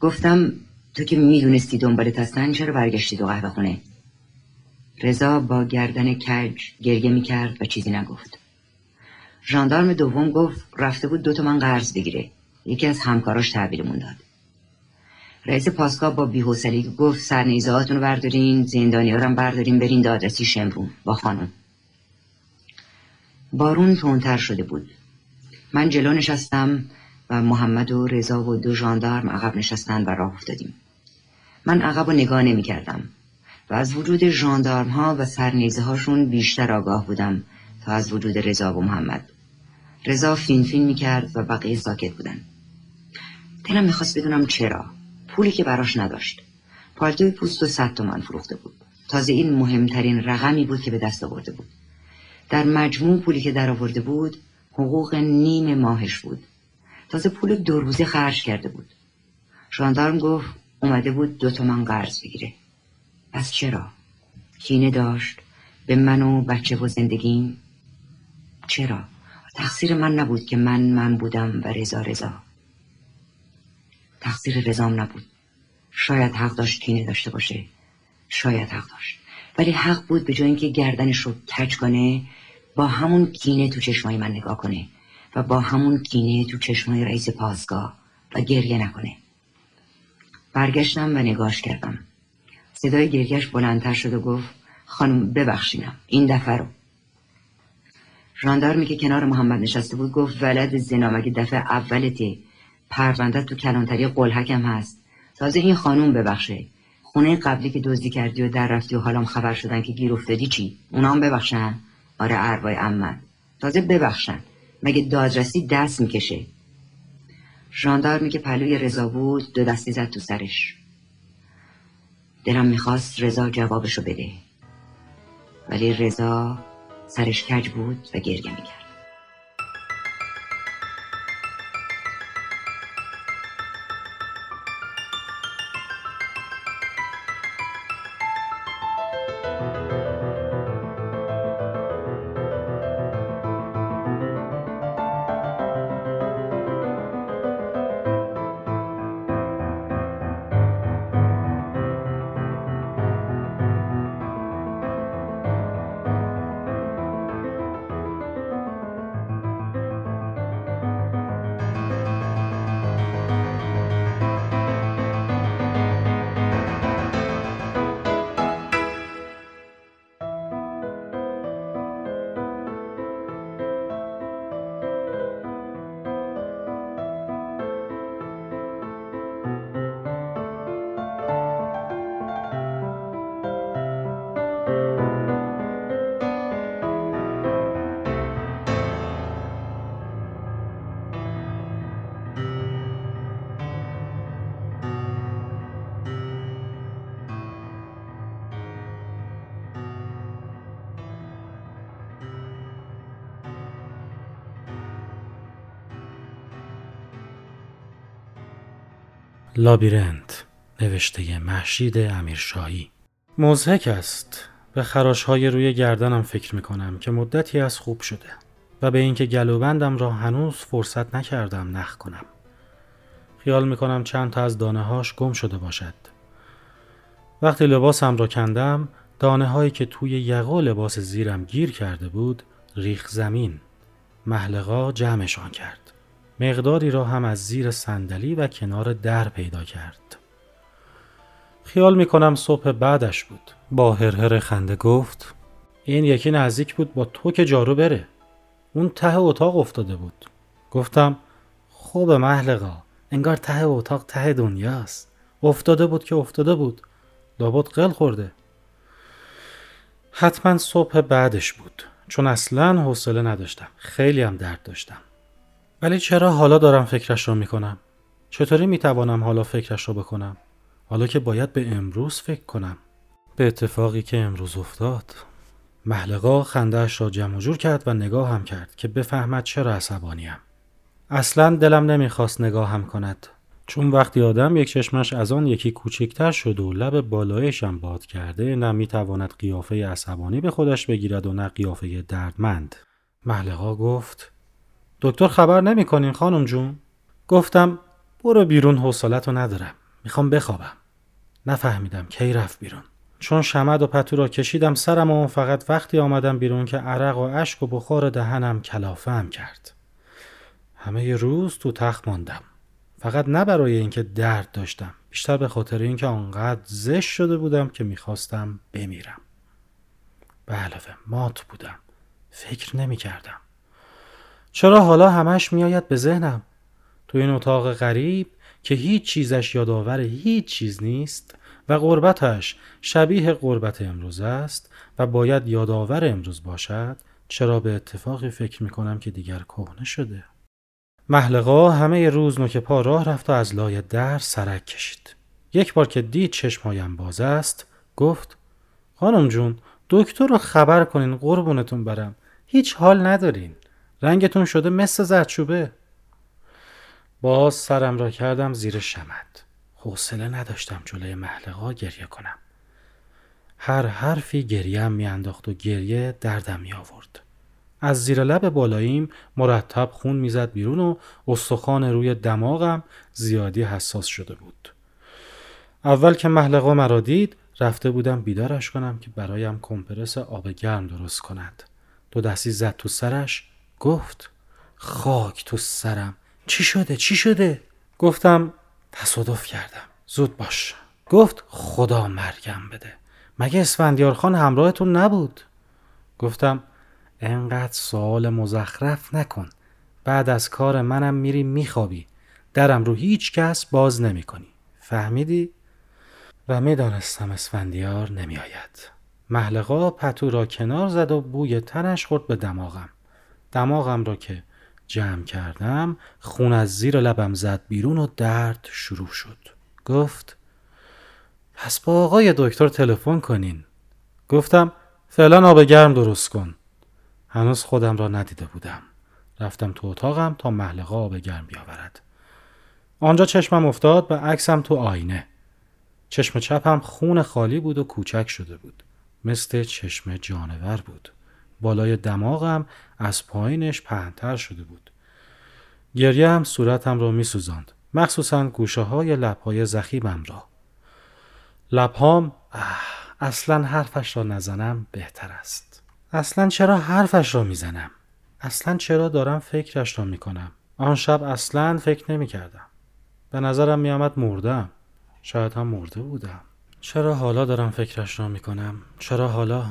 گفتم تو که می‌دونستی دنبالت هستن چرا برگشتی دو قهوه خونه؟ رضا با گردن کج گریه می‌کرد و چیزی نگفت. ژاندارم دوم گفت رفته بود دوتا من قرض بگیره. یکی از همکاراش تحویلمون داد. رئیس پاسگاه با بیحوصلگی گفت سرنیزهاتون رو بردارین زندانی رو بردارین برین دادرسی شمرون با خانم. بارون تونتر شده بود. من جلو نشستم و محمد و رضا و دو ژاندارم عقب نشستن و راه افتادیم. من عقب و نگاه نمی کردم و از وجود ژاندارم ها و سرنیزه هاشون بیشتر آگاه بودم تا از وجود رضا و محمد. رضا فین فین می کرد و بقیه ساکت بودن. دلم می‌خواست بدونم چرا. پولی که براش نداشت. پالتوی پوست و صد تومن فروخته بود. تازه این مهمترین رقمی بود که به دست آورده بود. در مجموع پولی که در آورده بود حقوق نیم ماهش بود. تازه پول دو روزه خرج کرده بود. ژاندارم گفت اومده بود دو تومن قرض بگیره. پس چرا؟ کینه داشت. به من و بچه و زندگیم. چرا؟ تقصیر من نبود که من من بودم و رضا رضا. تقصیر رضام نبود. شاید حق داشت کینه داشته باشه. شاید حق داشت. ولی حق بود به جای اینکه گردنش رو کج کنه با همون کینه تو چشمای من نگاه کنه و با همون کینه تو چشمای رئیس پاسگاه و گریه نکنه. برگشتم و نگاش کردم. صدای گریهش بلندتر شد و گفت خانم ببخشینم این دفعه رو. ژاندارمی که کنار محمد نشسته بود گفت ولد زنا مگه دفعه اولته پرونده تو کلانتری قلحکم هست. تازه این خانوم ببخشه. خونه قبلی که دزدی کردی و در رفتی و حالام خبر شدن که گیر افتادی چی؟ اونام ببخشن؟ آره اربای امن تازه ببخشن. مگه دادرسی دست می‌کشه؟ ژاندارمی که پلوی رضا بود دو دستی زد تو سرش. دلم می‌خواست رضا جوابشو بده. ولی رضا سرش کج بود و گریه می‌کرد. لابیرنت نوشته محشید امیرشاهی. مزهک است. به خراش های روی گردنم فکر می کنم که مدتی از خوب شده و به اینکه گلوبندم را هنوز فرصت نکردم نخ کنم. خیال می کنم چند تا از دانه هاش گم شده باشد. وقتی لباسم را کندم دانه هایی که توی یقه لباس زیرم گیر کرده بود ریخ زمین. محلقا جمعشان کرد. مقداری را هم از زیر صندلی و کنار در پیدا کرد. خیال می کنم صبح بعدش بود. با هرهر خنده گفت این یکی نزدیک بود با تو که جارو بره. اون ته اتاق افتاده بود. گفتم خوب محلقا انگار ته اتاق ته دنیاست. افتاده بود که افتاده بود. لابد قل خورده. حتما صبح بعدش بود. چون اصلا حوصله نداشتم. خیلی هم درد داشتم. ولی چرا حالا دارم فکرش رو می‌کنم؟ چطوری می‌توانم حالا فکرش رو بکنم؟ حالا که باید به امروز فکر کنم. به اتفاقی که امروز افتاد. محلقا خندهاش را جمع جور کرد و نگاه هم کرد که بفهمد چرا عصبانیم. اصلا دلم نمی‌خواست هم کند. چون وقتی آدم یک چشمش از آن یکی کوچکتر شد و لب بالایشم باد کرده نه می‌تواند قیافه عصبانی به خودش بگیرد و نه قیافه دردمند. محلقا گفت دکتر خبر نمی‌کنین خانم جون؟ گفتم برو بیرون حوصلت رو ندارم. می‌خوام بخوابم. نفهمیدم کی رفت بیرون. چون شمد و پتو را کشیدم سرم و فقط وقتی آمدم بیرون که عرق و اشک و بخار دهنم کلافه هم کرد. همه روز تو تخت ماندم. فقط نه برای اینکه درد داشتم بیشتر به خاطر اینکه آنقدر زشت شده بودم که می‌خواستم بمیرم. به علاوه مات بودم. فکر نمی کردم چرا حالا همش میآید به ذهنم؟ تو این اتاق غریب که هیچ چیزش یادآور هیچ چیز نیست و غربتش شبیه غربت امروز است و باید یادآور امروز باشد چرا به اتفاقی فکر می کنم که دیگر کهنه شده. محلقا همه روز نوک پا راه رفت و از لای در سرک کشید. یک بار که دید چشمهایم باز است گفت خانم جون دکتر رو خبر کنین قربونتون برم. هیچ حال ندارین. رنگتون شده مثل زردچوبه. باز سرم را کردم زیر شمد حوصله نداشتم جلوی محلقا گریه کنم. هر حرفی گریم میانداخت و گریه دردم می آورد از زیر لب بالاییم مرتب خون می‌زد بیرون و استخوان روی دماغم زیادی حساس شده بود. اول که محلقا مرا دید رفته بودم بیدارش کنم که برایم کمپرس آب گرم درست کند. دو دستی زد تو سرش گفت خاک تو سرم. چی شده؟ چی شده؟ گفتم تصادف کردم. زود باش. گفت خدا مرگم بده. مگه اسفندیار خان همراهتون نبود؟ گفتم انقدر سوال مزخرف نکن. بعد از کار منم میری میخوابی. درم رو هیچ کس باز نمی کنی فهمیدی؟ و می‌دانستم اسفندیار نمیآید. محلقا پتو را کنار زد و بوی تنش خورد به دماغم. دماغم را که جمع کردم خون از زیر لبم زد بیرون و درد شروع شد. گفت پس با آقای دکتر تلفن کنین. گفتم فعلا آب گرم درست کن. هنوز خودم را ندیده بودم. رفتم تو اتاقم تا محلقه آب گرم بیاورد. آنجا چشمم افتاد به عکسم تو آینه. چشم چپم خون خالی بود و کوچک شده بود. مثل چشم جانور بود. بالای دماغم از پایینش پهنتر شده بود. گریه هم صورتم را می سوزند. مخصوصا گوشه های لبهای زخیمم را. لبهام اصلا حرفش را نزنم بهتر است. اصلا چرا حرفش را می‌زنم؟ اصلا چرا دارم فکرش را می‌کنم؟ آن شب اصلا فکر نمی کردم به نظرم می آمد مردم. شاید هم مرده بودم. چرا حالا دارم فکرش را می‌کنم؟ چرا حالا؟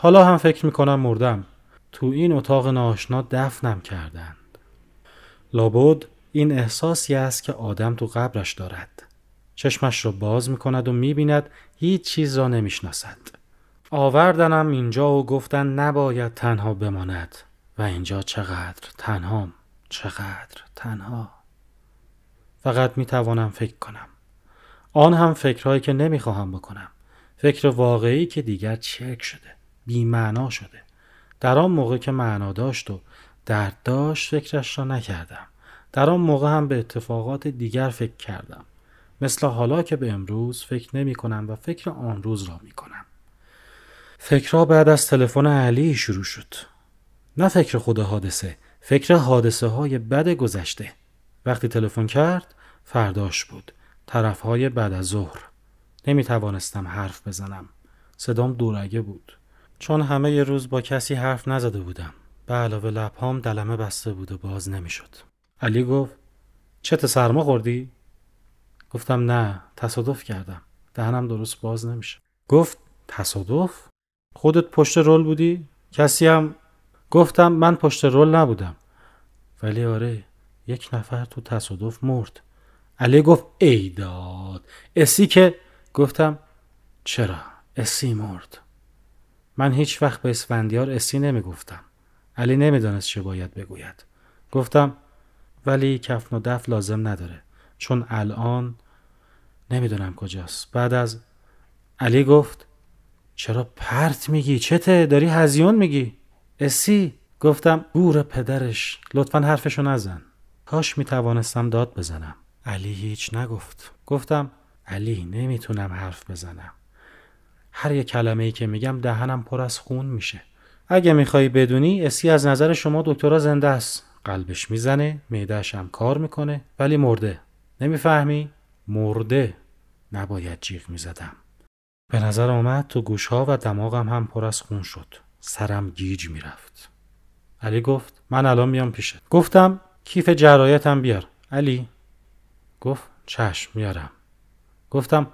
حالا هم فکر می‌کنم مردم. تو این اتاق ناشنا دفنم کردند. لابد این احساسی است که آدم تو قبرش دارد. چشمش را باز می‌کند و می‌بیند هیچ چیز را نمی‌شناسد. آوردنم اینجا و گفتن نباید تنها بماند. و اینجا چقدر تنهام چقدر تنها. فقط می‌توانم فکر کنم. آن هم فکرهایی که نمی‌خواهم بکنم. فکر واقعی که دیگر چرک شده. بیمعنا شده در آن موقع که معنا داشت و درد داشت فکرش را نکردم در آن موقع هم به اتفاقات دیگر فکر کردم مثل حالا که به امروز فکر نمی کنم و فکر آن روز را می کنم. فکرها بعد از تلفن علی شروع شد. نه فکر خود حادثه، فکر حادثه های بد گذشته. وقتی تلفن کرد، فرداش بود. طرف های بعد از ظهر. نمی توانستم حرف بزنم. صدام دورگه بود. چون همه ی روز با کسی حرف نزده بودم. به علاوه لبهام دلمه بسته بود و باز نمی‌شد. علی گفت چت سرما خوردی؟ گفتم نه تصادف کردم. دهنم درست باز نمیشه. گفت تصادف؟ خودت پشت رول بودی؟ کسی هم گفتم من پشت رول نبودم. ولی آره یک نفر تو تصادف مرد. علی گفت ای داد اسی که گفتم چرا اسی مرد من هیچ وقت به اسفندیار اسی نمی گفتم علی نمی‌دانست چه باید بگوید. گفتم ولی کفن و دف لازم نداره. چون الان نمی‌دونم کجاست. بعد از علی گفت چرا پرت میگی؟ چته؟ داری هزیون میگی؟ اسی؟ گفتم گور پدرش لطفا حرفشو نزن. کاش می‌توانستم داد بزنم. علی هیچ نگفت. گفتم علی نمی‌تونم حرف بزنم. هر یک کلمه ای که میگم دهنم پر از خون میشه. اگه می‌خوای بدونی اسی از نظر شما دکترا زنده است. قلبش می‌زنه معدهش هم کار می‌کنه ولی مرده. نمی‌فهمی؟ مرده. نباید جیغ می‌زدم. به نظر آمد تو گوشها و دماغم هم پر از خون شد. سرم گیج می‌رفت. علی گفت من الان میام پیشت گفتم کیف جرایتم بیار. علی گفت چشم میارم. گفتم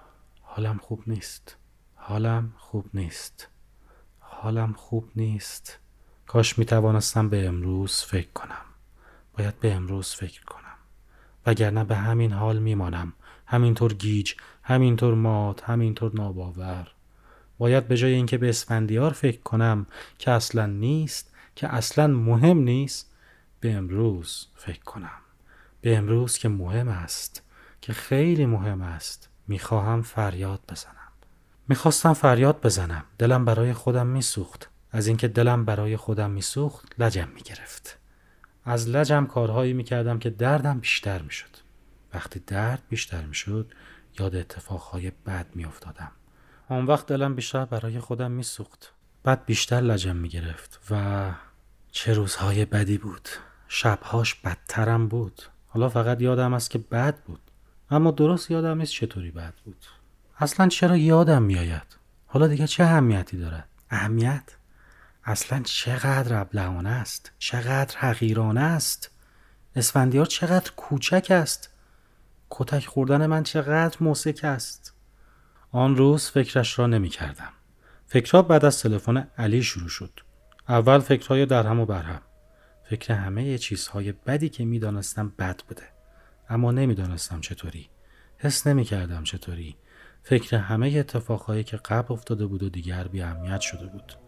حالم خوب نیست. حالم خوب نیست. حالم خوب نیست. کاش می توانستم به امروز فکر کنم. باید به امروز فکر کنم. وگرنه به همین حال میمانم. همینطور گیج همینطور مات همینطور ناباور. باید به جای اینکه به اسفندیار فکر کنم که اصلا نیست که اصلا مهم نیست به امروز فکر کنم. به امروز که مهم است که خیلی مهم است می‌خواهم فریاد بزنم. می‌خواستم فریاد بزنم. دلم برای خودم میسوخت. از اینکه دلم برای خودم میسوخت لجم می‌گرفت. از لجم کارهایی می‌کردم که دردم بیشتر می‌شد. وقتی درد بیشتر می‌شد یاد اتفاقهای بد میافتادم. آن وقت دلم بیشتر برای خودم میسوخت. بعد بیشتر لجم می‌گرفت و چه روزهای بدی بود. شبهاش بدترم بود. حالا فقط یادم است که بد بود. اما درست یادم نیست چطوری بد بود. اصلا چرا یادم میآید؟ حالا دیگه چه اهمیتی دارد؟ اهمیت؟ اصلا چقدر ابلهانه است؟ چقدر حقیرانه است؟ اسفندیار چقدر کوچک است؟ کتک خوردن من چقدر موسک است؟ آن روز فکرش را نمی کردم فکرها بعد از تلفن علی شروع شد. اول فکرهای درهم و برهم. فکر همه چیزهای بدی که می‌دانستم بد بوده. اما نمی‌دانستم چطوری. حس نمی کردم چطوری. فکر همه اتفاقهایی که قبل افتاده بود و دیگر بی اهمیت شده بود.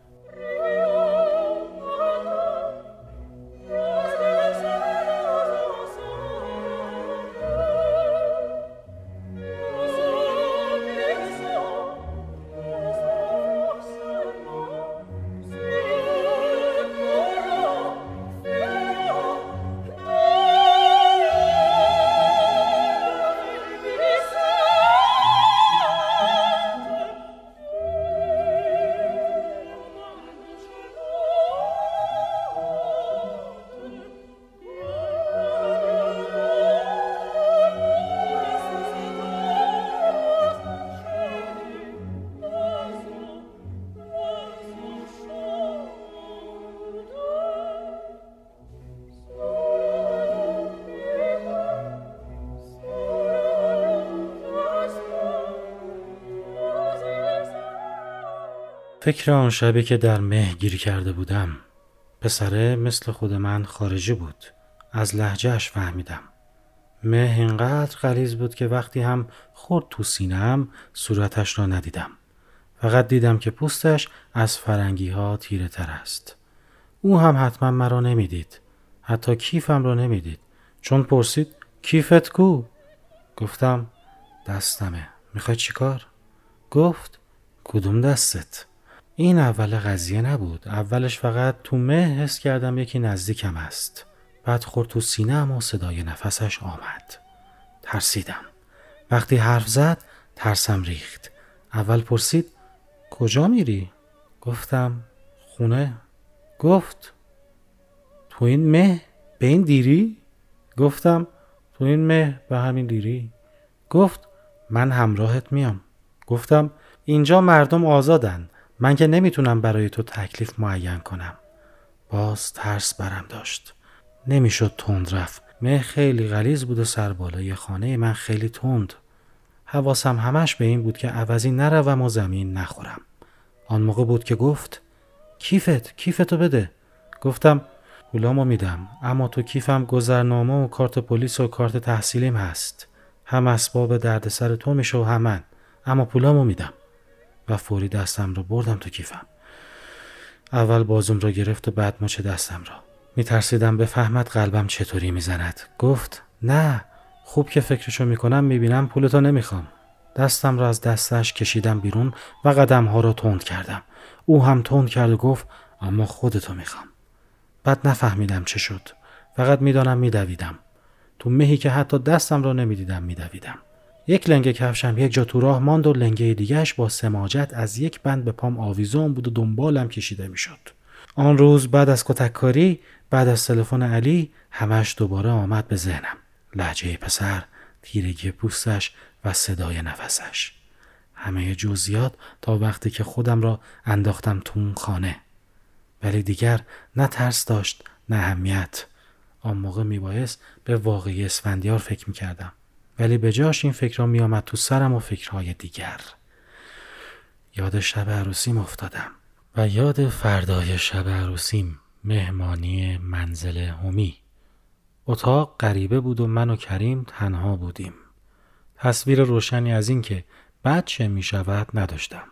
فکر آن شبی که در مه گیر کرده بودم. پسره مثل خود من خارجی بود. از لحجهش فهمیدم. مه اینقدر غلیز بود که وقتی هم خورد تو سینم صورتش را ندیدم. فقط دیدم که پوستش از فرنگی ها تیره تر است. او هم حتما مرا نمی‌دید. حتی کیفم را نمی‌دید. چون پرسید کیفت کو؟ گفتم دستمه. می‌خوای چیکار گفت کدوم دستت؟ این اول قضیه نبود. اولش فقط تو مه حس کردم یکی نزدیکم است. بعد خورد تو سینه و صدای نفسش آمد. ترسیدم. وقتی حرف زد ترسم ریخت. اول پرسید کجا میری؟ گفتم خونه. گفت تو این مه به این دیری؟ گفتم تو این مه به همین دیری؟ گفت من همراهت میام. گفتم اینجا مردم آزادن. من که نمی‌تونم برای تو تکلیف معین کنم. باز ترس برم داشت. نمی‌شد تند رفت. مه خیلی غلیز بود و سربالای خانه من خیلی تند. حواسم همش به این بود که عوضی نروم و زمین نخورم. آن موقع بود که گفت کیفت؟ کیفتو بده. گفتم پولامو میدم اما تو کیفم گذرنامه و کارت پلیس و کارت تحصیلیم هست. هم اسباب دردسر تو میشه و هم من. اما پولامو میدم. و فوری دستم رو بردم تو کیفم. اول بازوم رو گرفت و بعد مچ دستم را میترسیدم بفهمد قلبم چطوری می‌زند. گفت نه خوب که فکرشو می‌کنم می‌بینم پولتو نمی‌خوام. دستم را از دستش کشیدم بیرون و قدم ها را تند کردم. او هم تند کرد و گفت اما خودتو می‌خوام. بعد نفهمیدم چه شد. فقط می‌دانم میدویدم. تو مهی که حتی دستم را نمی‌دیدم میدویدم. یک لنگه کفشم یک جا تو راه ماند و لنگه دیگهش با سماجت از یک بند به پام آویزون بود و دنبالم کشیده می‌شد. آن روز بعد از کتککاری بعد از تلفن علی همش دوباره آمد به ذهنم. لحجه پسر تیرگی پوستش و صدای نفسش. همه جزیات تا وقتی که خودم را انداختم تو اون خانه. ولی دیگر نه ترس داشت نه اهمیت. آن موقع میبایست به واقعی اسفندیار فکر می‌کردم. ولی به جاش این فکرها میآمد تو سرم و فکرهای دیگر. یاد شب عروسیم افتادم و یاد فردای شب عروسیم مهمانی منزل همی اتاق غریبه بود و من و کریم تنها بودیم. تصویر روشنی از اینکه بعد چه می شود نداشتم.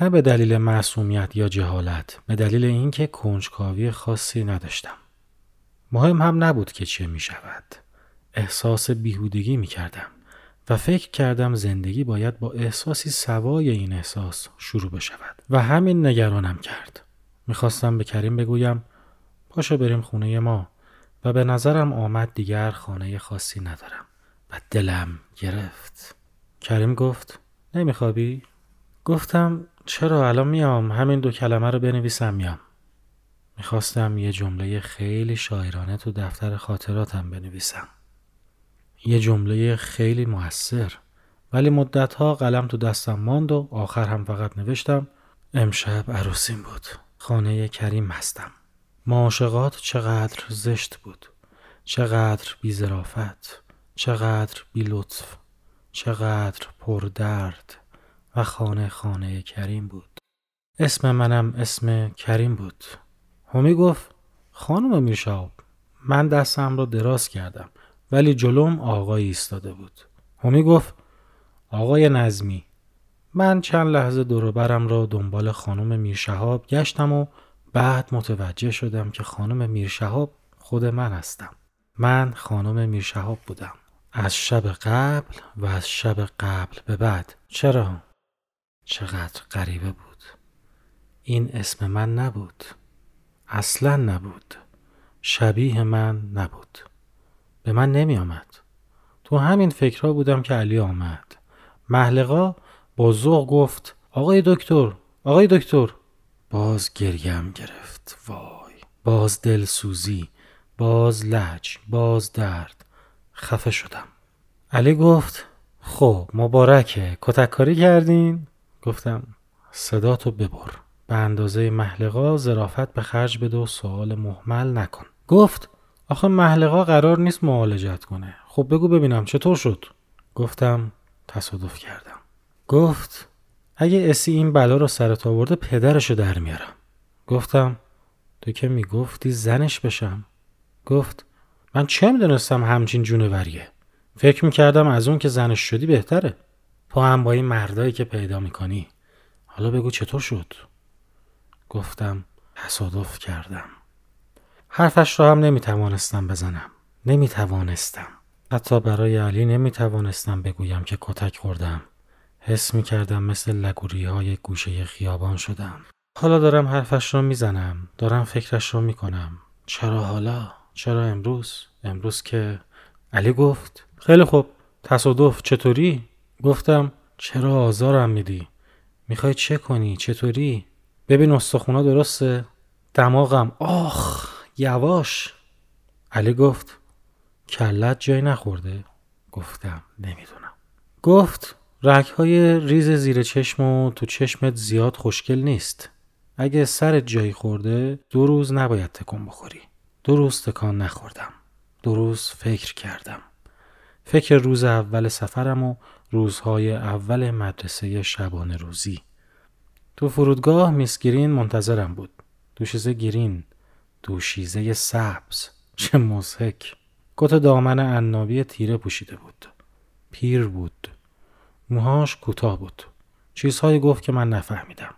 نه به دلیل معصومیت یا جهالت به دلیل اینکه کنجکاوی خاصی نداشتم. مهم هم نبود که چه می شود احساس بیهودگی می کردم و فکر کردم زندگی باید با احساسی سوای این احساس شروع بشود و همین نگرانم کرد. می‌خواستم به کریم بگویم پاشو بریم خونه ما. و به نظرم آمد دیگر خانه خاصی ندارم و دلم گرفت. کریم گفت نمیخوابی؟ گفتم چرا الان میام؟ همین دو کلمه رو بنویسم میام. می‌خواستم یه جمله خیلی شاعرانه تو دفتر خاطراتم بنویسم. یه جمله خیلی موثر. ولی مدتها قلم تو دستم ماند و آخر هم فقط نوشتم امشب عروسیم بود. خانه کریم هستم معاشقات چقدر زشت بود. چقدر بیزرافت چقدر بی لطف. چقدر پردرد و خانه خانه کریم بود. اسم منم اسم کریم بود. همی گفت خانم میشاب من دستم رو دراز کردم. ولی جلوم آقای ایستاده بود. همی گفت آقای نظمی من چند لحظه دوروبرم را دنبال خانم میرشهاب گشتم و بعد متوجه شدم که خانم میرشهاب خود من هستم. من خانم میرشهاب بودم. از شب قبل و از شب قبل به بعد. چرا؟ چقدر غریبه بود. این اسم من نبود. اصلا نبود. شبیه من نبود. به من نمی آمد تو همین فکرها بودم که علی آمد. محلقا با ذوق گفت آقای دکتر آقای دکتر. باز گریم گرفت. وای. باز دلسوزی باز لج باز درد. خفه شدم. علی گفت خب مبارکه. کتککاری کردین؟ گفتم صداتو ببر. به اندازه محلقا زرافت به خرج بده و سوال محمل نکن. گفت آخه محلقا قرار نیست معالجت کنه. خب بگو ببینم چطور شد؟ گفتم تصادف کردم. گفت اگه اسی این بلا رو سرت آورده پدرشو در میارم. گفتم تو که می‌گفتی زنش بشم. گفت من چه می‌دونستم همچین جونوریه؟ فکر می‌کردم از اون که زنش شدی بهتره. تو هم با این مردایی که پیدا می‌کنی. حالا بگو چطور شد؟ گفتم تصادف کردم. حرفش را هم نمی‌توانستم بزنم. نمی‌توانستم. حتی برای علی نمی‌توانستم بگویم که کتک خوردم. حس می‌کردم مثل لگوری های گوشه خیابان شدم. حالا دارم حرفش را می‌زنم. دارم فکرش را می‌کنم. چرا حالا؟ چرا امروز؟ امروز که علی گفت. خیلی خوب. تصادف چطوری؟ گفتم چرا آزارم میدی؟ می‌خوای چه کنی؟ چطوری؟ ببین استخونا درسته؟ دماغم آخ! یواش. علی گفت کلت جای نخورده؟ گفتم نمی‌دونم. گفت های ریز زیر چشم و تو چشمت زیاد خوشگل نیست. اگه سرت جایی خورده دو روز نباید تکون بخوری. دو روز تکان نخوردم. دو روز فکر کردم. فکر روز اول سفرم و روزهای اول مدرسه شبانه روزی تو فرودگاه میسگیرین منتظرم بود. دوشیزه گیرین دوشیزه سبز. چه مزهک کت دامن عنابی تیره پوشیده بود. پیر بود. موهاش کوتاه بود. چیزهایی گفت که من نفهمیدم.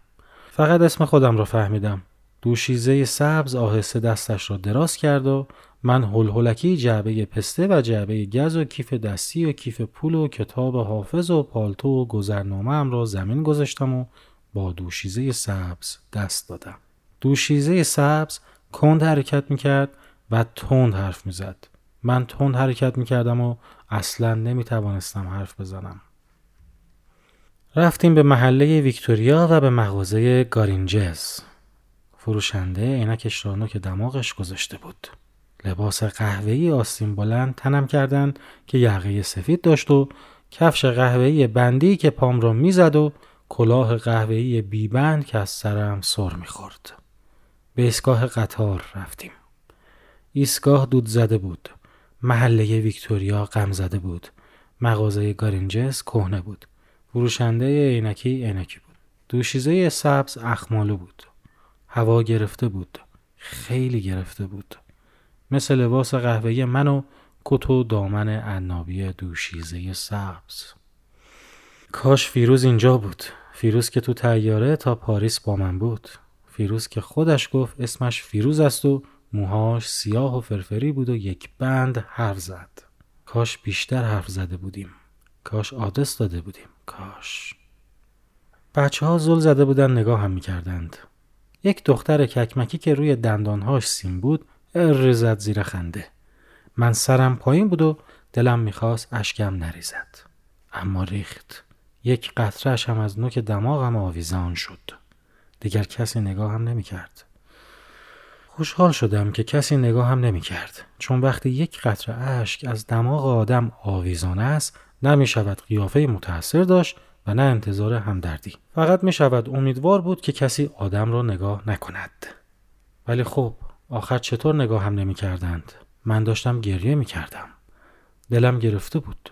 فقط اسم خودم را فهمیدم. دوشیزه سبز آهسته دستش را دراز کرد و من هلهلکی جعبه پسته و جعبه گز و کیف دستی و کیف پول و کتاب حافظ و پالتو و گذرنامه را زمین گذاشتم و با دوشیزه سبز دست دادم. دوشیزه سبز کند حرکت می‌کرد و تند حرف می‌زد. من تند حرکت می‌کردم و اصلا نمی‌توانستم حرف بزنم. رفتیم به محله ویکتوریا و به مغازه گارینجز. فروشنده عینکش را نوک دماغش گذاشته بود. لباس قهوه‌ای آستین بلند تنم کردند که یقه سفید داشت و کفش قهوه‌ای بندی که پام را می‌زد و کلاه قهوه‌ای بیبند که از سرم سر می‌خورد. به ایستگاه قطار رفتیم. ایستگاه دود زده بود. محله ویکتوریا غم زده بود. مغازه گارینجس کهنه بود. فروشنده عینکی عینکی بود. دوشیزه سبز اخمالو بود. هوا گرفته بود. خیلی گرفته بود. مثل لباس قهوه‌ای من و کت و دامن عنابی دوشیزه سبز. کاش فیروز اینجا بود. فیروز که تو تیاره تا پاریس با من بود. فیروز که خودش گفت اسمش فیروز است و موهاش سیاه و فرفری بود و یک بند حرف زد. کاش بیشتر حرف زده بودیم. کاش آدرس داده بودیم. کاش. بچه ها زل زده بودن نگاه هم می‌کردند. یک دختر ککمکی که روی دندانهاش سیم بود ارزد زیر خنده. من سرم پایین بود و دلم می‌خواست اشکم نریزد. اما ریخت. یک قطرهش هم از نوک دماغم آویزان شد. دیگر کسی نگاه هم نمی کرد. خوشحال شدم که کسی نگاه هم نمی کرد. چون وقتی یک قطره اشک از دماغ آدم آویزان است نمی شود قیافه متأثر داشت و نه انتظار همدردی. فقط می شود امیدوار بود که کسی آدم را نگاه نکند. ولی خب آخر چطور نگاه هم نمی کردند؟ من داشتم گریه می کردم. دلم گرفته بود.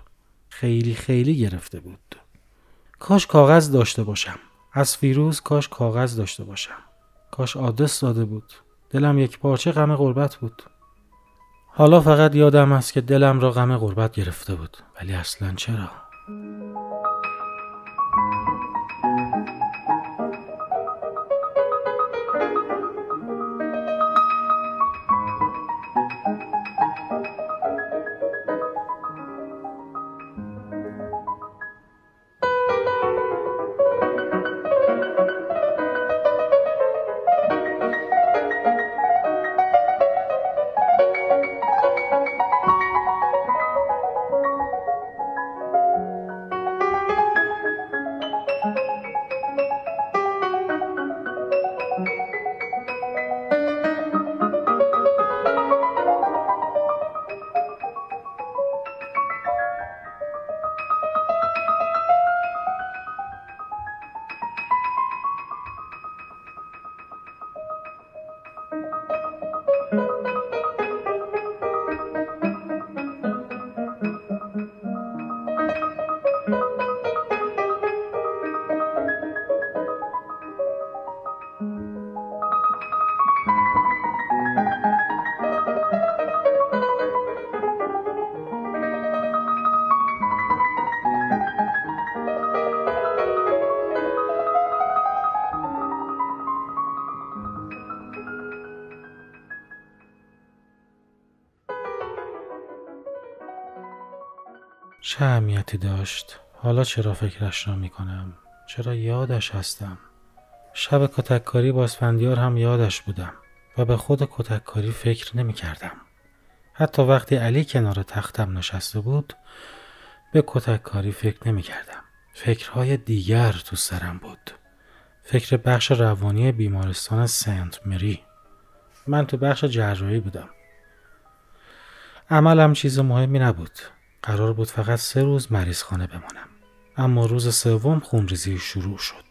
خیلی خیلی گرفته بود. کاش کاغذ داشته باشم. از فیروز کاش کاغذ داشته باشم. کاش آدرس داده بود. دلم یک پارچه غم غربت بود. حالا فقط یادم است که دلم را غم غربت گرفته بود. ولی اصلا چرا؟ چه اهمیتی داشت؟ حالا چرا فکرش را می کنم؟ چرا یادش هستم؟ شب کتککاری با اسفندیار هم یادش بودم و به خود کتککاری فکر نمی کردم. حتی وقتی علی کنار تختم نشسته بود به کتک کاری فکر نمی کردم. فکرهای دیگر تو سرم بود. فکر بخش روانی بیمارستان سنت مری. من تو بخش جراحی بودم. عملم چیز مهمی نبود. قرار بود فقط سه روز مریض خانه بمانم. اما روز سوم خونریزی شروع شد.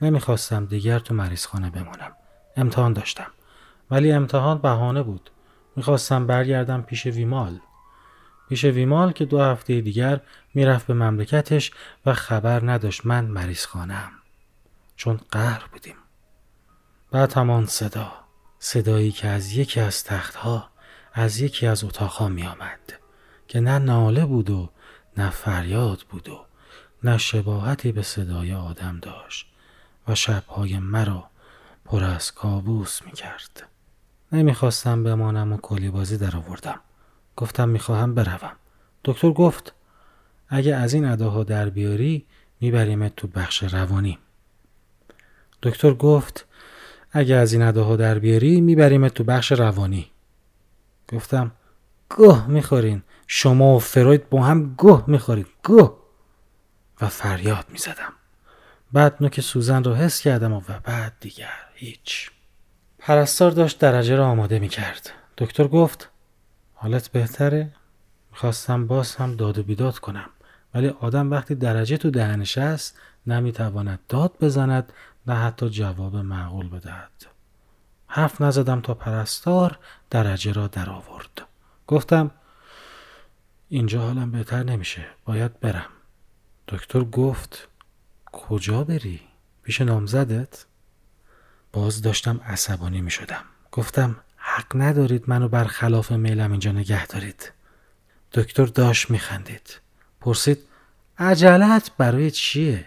نمی‌خواستم دیگر تو مریض خانه بمانم. امتحان داشتم. ولی امتحان بهانه بود. می‌خواستم برگردم پیش ویمال. پیش ویمال که دو هفته دیگر می‌رفت به مملکتش و خبر نداشت من مریض خانم. چون قهر بودیم. بعد همان صدا. صدایی که از یکی از تختها از یکی از اتاقها می آمد که نه ناله بود و نه فریاد بود و نه شباهتی به صدای آدم داشت و شبهای مرا پر از کابوس می کرد. نمی‌خواستم بمانم و کلی بازی در آوردم. گفتم می‌خواهم بروم. دکتر گفت اگه از این اداها در بیاری میبریمت تو بخش روانی. دکتر گفت اگه از این اداها در بیاری میبریمت تو بخش روانی. گفتم گوه می‌خورین. شما و فروید با هم گوه می‌خورید گوه. و فریاد می‌زدم. بعد نوک سوزن رو حس کردم و بعد دیگر هیچ. پرستار داشت درجه را آماده می‌کرد. دکتر گفت حالت بهتره؟ می‌خواستم باز هم داد و بیداد کنم. ولی آدم وقتی درجه تو دهنش است نمی‌تواند داد بزند نه حتی جواب معقول بدهد. حرف نزدم تا پرستار درجه را در آورد گفتم اینجا حالم بهتر نمیشه باید برم دکتر گفت کجا بری؟ پیش نامزدت؟ باز داشتم عصبانی می شدم گفتم حق ندارید منو بر خلاف میلم اینجا نگه دارید دکتر داشت می خندید پرسید عجلت برای چیه؟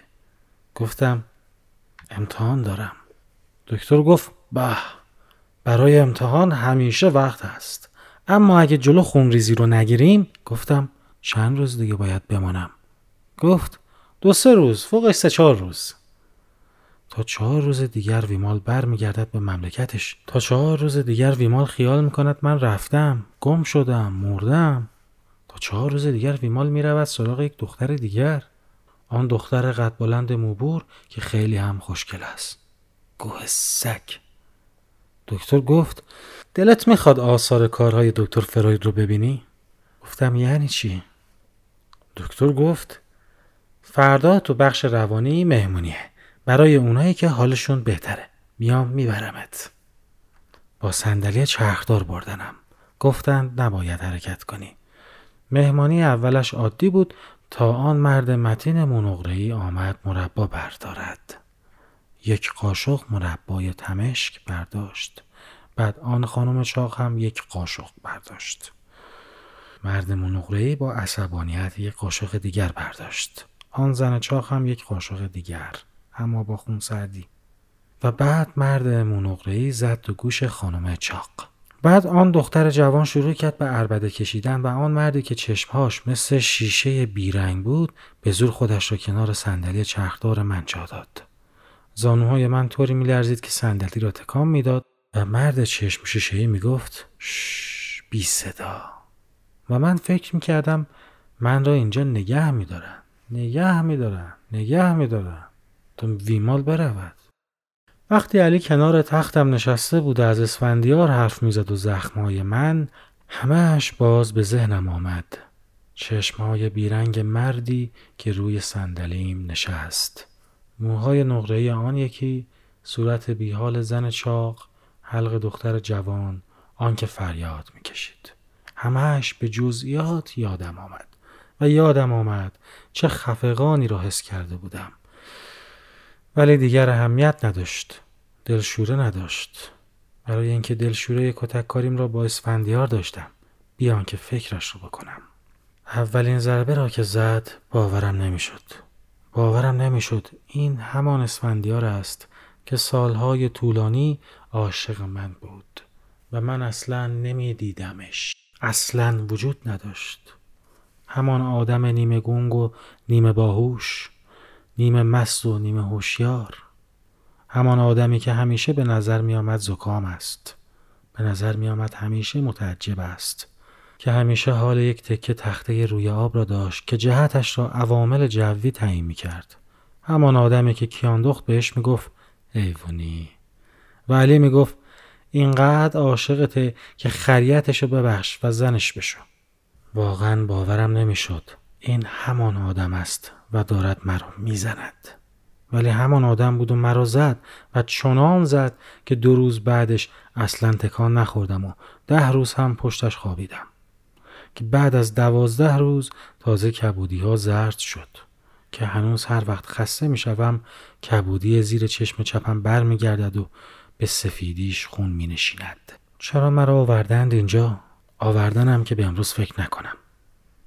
گفتم امتحان دارم دکتر گفت به برای امتحان همیشه وقت هست اما اگه جلو خونریزی رو نگیریم گفتم چند روز دیگه باید بمانم. گفت دو سه روز فوقش سه چهار روز. تا چهار روز دیگر ویمال بر میگردد به مملکتش. تا چهار روز دیگر ویمال خیال می‌کند من رفتم گم شدم مردم. تا چهار روز دیگر ویمال می‌رود سراغ یک دختر دیگر. آن دختر قد بلند موبور که خیلی هم خوشگل است. گوه سک دکتر گفت دلت می‌خواد آثار کارهای دکتر فروید رو ببینی؟ گفتم یعنی چی؟ دکتر گفت فردا تو بخش روانی مهمونیه. برای اونایی که حالشون بهتره. میام میبرمت. با صندلی چرخدار بردنم. گفتن نباید حرکت کنی. مهمانی اولش عادی بود تا آن مرد متین منقره آمد مربا بردارد. یک قاشق مربای تمشک برداشت. بعد آن خانم چاق هم یک قاشق برداشت. مرد منقره با عصبانیت یک قاشق دیگر برداشت. آن زن چاق هم یک قاشق دیگر اما با خون سردی. و بعد مرد منقره زد تو گوش خانم چاق. بعد آن دختر جوان شروع کرد به عربده کشیدن و آن مردی که چشمهاش مثل شیشه بیرنگ بود به زور خودش را کنار صندلی چرخدار من جا داد. زانوهای من طوری میلرزید که صندلی را تکان می‌داد و مرد چشم شیشه می‌گفت شش بی صدا. و من فکر می‌کردم من را اینجا نگه میدارن. نگه میدارن نگه میدارن. تا ویمال برود. وقتی علی کنار تختم نشسته بود از اسفندیار حرف می‌زد و زخمهای من همهش باز به ذهنم آمد. چشمهای بیرنگ مردی که روی صندلیم نشست. موهای نقره آن یکی صورت بیحال زن چاق حلق دختر جوان آنکه فریاد می‌کشید. همهش به جزئیات یادم آمد و یادم آمد چه خفقانی را حس کرده بودم. ولی دیگر اهمیت نداشت دلشوره نداشت. برای اینکه دلشوره کتک کاریم را با اسفندیار داشتم بیان که فکرش رو بکنم. اولین ضربه را که زد باورم نمی‌شد. باورم نمی‌شد این همان اسفندیار است که سالهای طولانی عاشق من بود و من اصلا نمیدیدمش. اصلا وجود نداشت. همان آدم نیمه گنگ و نیمه باهوش نیمه مست و نیمه هوشیار. همان آدمی که همیشه به نظر می آمد زکام است. به نظر می آمد همیشه متعجب است. که همیشه حال یک تکه تخته روی آب را داشت که جهتش را عوامل جوی تعیین می کرد. همان آدمی که کیاندخت بهش می گفت ایوونی و علی می گفت اینقدر عاشقته که خریتشو ببخش و زنش بشو. واقعا باورم نمی‌شد. این همان آدم است و دارد مرا می‌زند. ولی همان آدم بود و مرا زد و چنان زد که دو روز بعدش اصلا تکان نخوردم و ده روز هم پشتش خوابیدم که بعد از دوازده روز تازه کبودی ها زرد شد که هنوز هر وقت خسته می شوم کبودی زیر چشم چپم بر می گردد و به سفیدیش خون می نشیند. چرا مرا آوردند اینجا؟ آوردنم که به امروز فکر نکنم.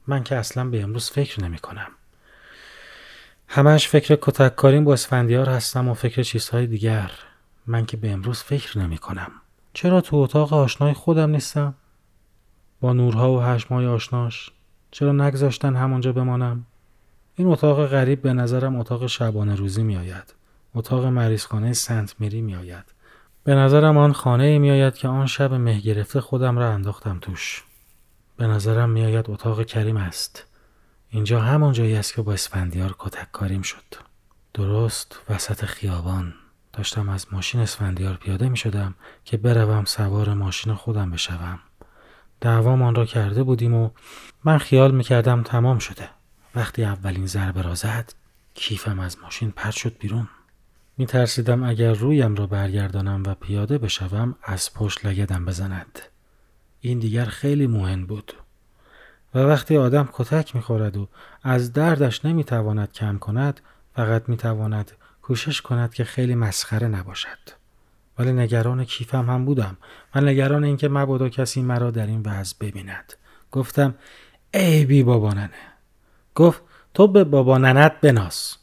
من که اصلا به امروز فکر نمی کنم. همش فکر کتک کاریم با اسفندیار هستم و فکر چیزهای دیگر. من که به امروز فکر نمی کنم. چرا تو اتاق آشنای خودم نیستم؟ با نورها و هشمای آشناش چرا نگذاشتن همونجا بمانم؟ این اتاق غریب به نظرم اتاق شبانه روزی می آید. اتاق مریضخانه سنت میری می آید. به نظرم آن خانه می آید که آن شب مه گرفته خودم را انداختم توش. به نظرم می آید اتاق کریم است. اینجا همان جایی است که با اسفندیار کتک کاریم شد. درست وسط خیابان داشتم از ماشین اسفندیار پیاده می شدم که بروم سوار ماشین خودم بشوم. دعوامان را کرده بودیم و من خیال می کردم تمام شده. وقتی اولین ضربه را زد کیفم از ماشین پرد شد بیرون. می ترسیدم اگر رویم را برگردانم و پیاده بشوم از پشت لگدم بزند. این دیگر خیلی مهم بود. و وقتی آدم کتک می‌خورد و از دردش نمی‌تواند کم کند فقط می‌تواند کوشش کند که خیلی مسخره نباشد ولی نگران کیفم هم بودم و نگران اینکه مبادا کسی مرا در این وضع ببیند گفتم ای بی بابا ننه گفت تو به بابا ننت بناس.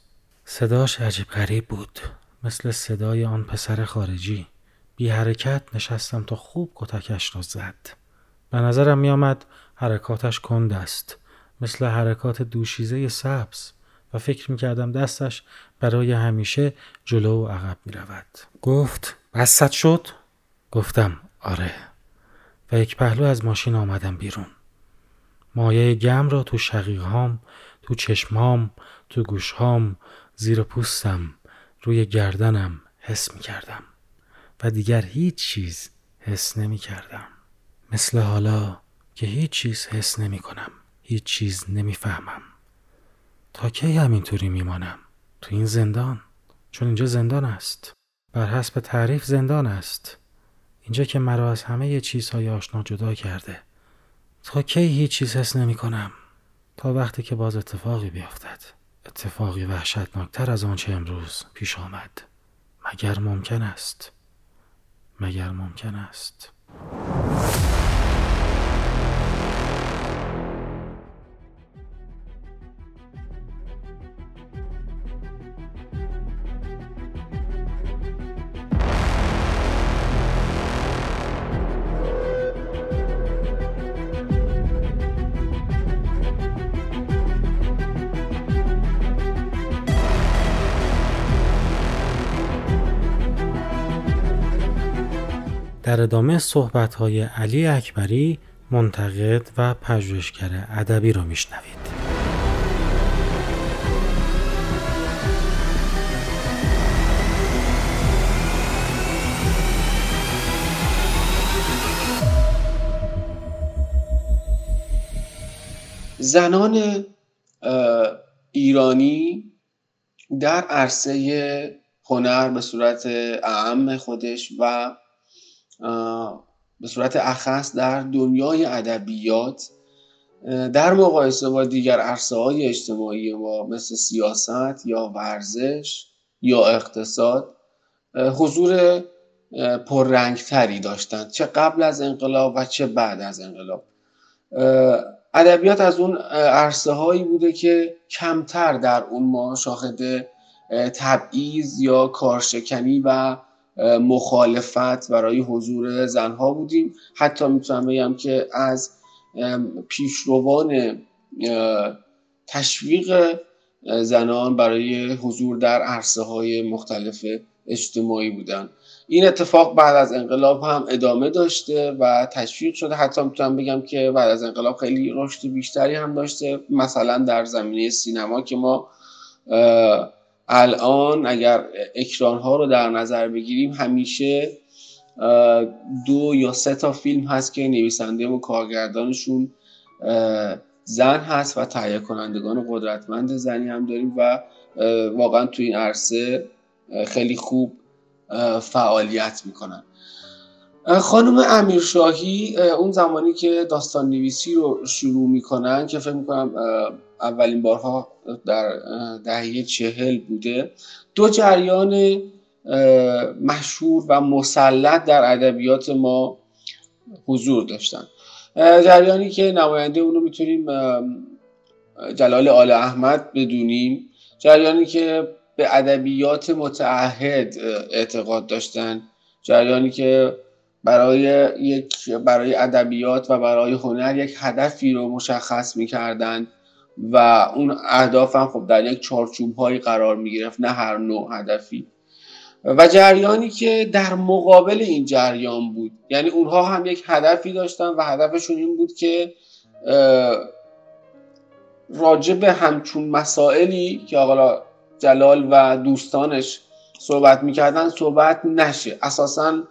صداش عجیب غریب بود مثل صدای آن پسر خارجی. بی حرکت نشستم تا خوب کتکش را زد. به نظرم میآمد حرکاتش کند است مثل حرکات دوشیزه سبز. و فکر می‌کردم دستش برای همیشه جلو و عقب می‌رود. گفت بست شد؟ گفتم آره. و یک پهلو از ماشین آمدم بیرون. مایه گم را تو شقیقهام تو چشمهام تو گوشهام زیر پوستم روی گردنم حس می کردم و دیگر هیچ چیز حس نمی کردم مثل حالا که هیچ چیز حس نمی کنم هیچ چیز نمی فهمم تا کی همینطوری میمانم؟ تو این زندان؟ چون اینجا زندان است. بر حسب تعریف زندان است. اینجا که مرا از همه چیزهای آشنا جدا کرده. تا کی هیچ چیز حس نمی کنم. تا وقتی که باز اتفاقی بیفتد. اتفاقی وحشتناکتر از آنچه امروز پیش آمد. مگر ممکن است؟ مگر ممکن است؟ در ادامه صحبت های علی اکبری منتقد و پژوهشگر ادبی را میشنوید. زنان ایرانی در عرصه هنر به صورت اعم خودش و به صورت اخص در دنیای ادبیات در مقایسه با دیگر عرصه های اجتماعی ما مثل سیاست یا ورزش یا اقتصاد حضور پررنگتری داشتند. چه قبل از انقلاب و چه بعد از انقلاب. ادبیات از اون عرصه هایی بوده که کمتر در اون ما شاهد تبعیض یا کارشکنی و مخالفت برای حضور زنها بودیم. حتی می‌تونم بگم که از پیشروان تشویق زنان برای حضور در عرصه های مختلف اجتماعی بودن. این اتفاق بعد از انقلاب هم ادامه داشته و تشویق شده. حتی می‌تونم بگم که بعد از انقلاب خیلی رشد بیشتری هم داشته. مثلا در زمینه سینما که ما الان اگر اکران ها رو در نظر بگیریم همیشه دو یا سه تا فیلم هست که نویسنده و کارگردانشون زن هست و تهیه کنندگان قدرتمند زنی هم داریم و واقعا تو این عرصه خیلی خوب فعالیت می‌کنن. خانم امیرشاهی اون زمانی که داستان نویسی رو شروع می‌کنن که فکر می‌کنم اولین بارها در دهه چهل بوده دو جریان مشهور و مسلط در ادبیات ما حضور داشتن. جریانی که نماینده اون رو می‌تونیم جلال آل احمد بدونیم. جریانی که به ادبیات متعهد اعتقاد داشتن. جریانی که برای یک برای ادبیات و برای هنر یک هدفی رو مشخص می‌کردند و اون اهداف هم خب در یک چارچوب هایی قرار می گرفت نه هر نوع هدفی. و جریانی که در مقابل این جریان بود. یعنی اونها هم یک هدفی داشتن و هدفشون این بود که راجع به همچون مسائلی که آقا جلال و دوستانش صحبت می‌کردن صحبت نشه. اساسا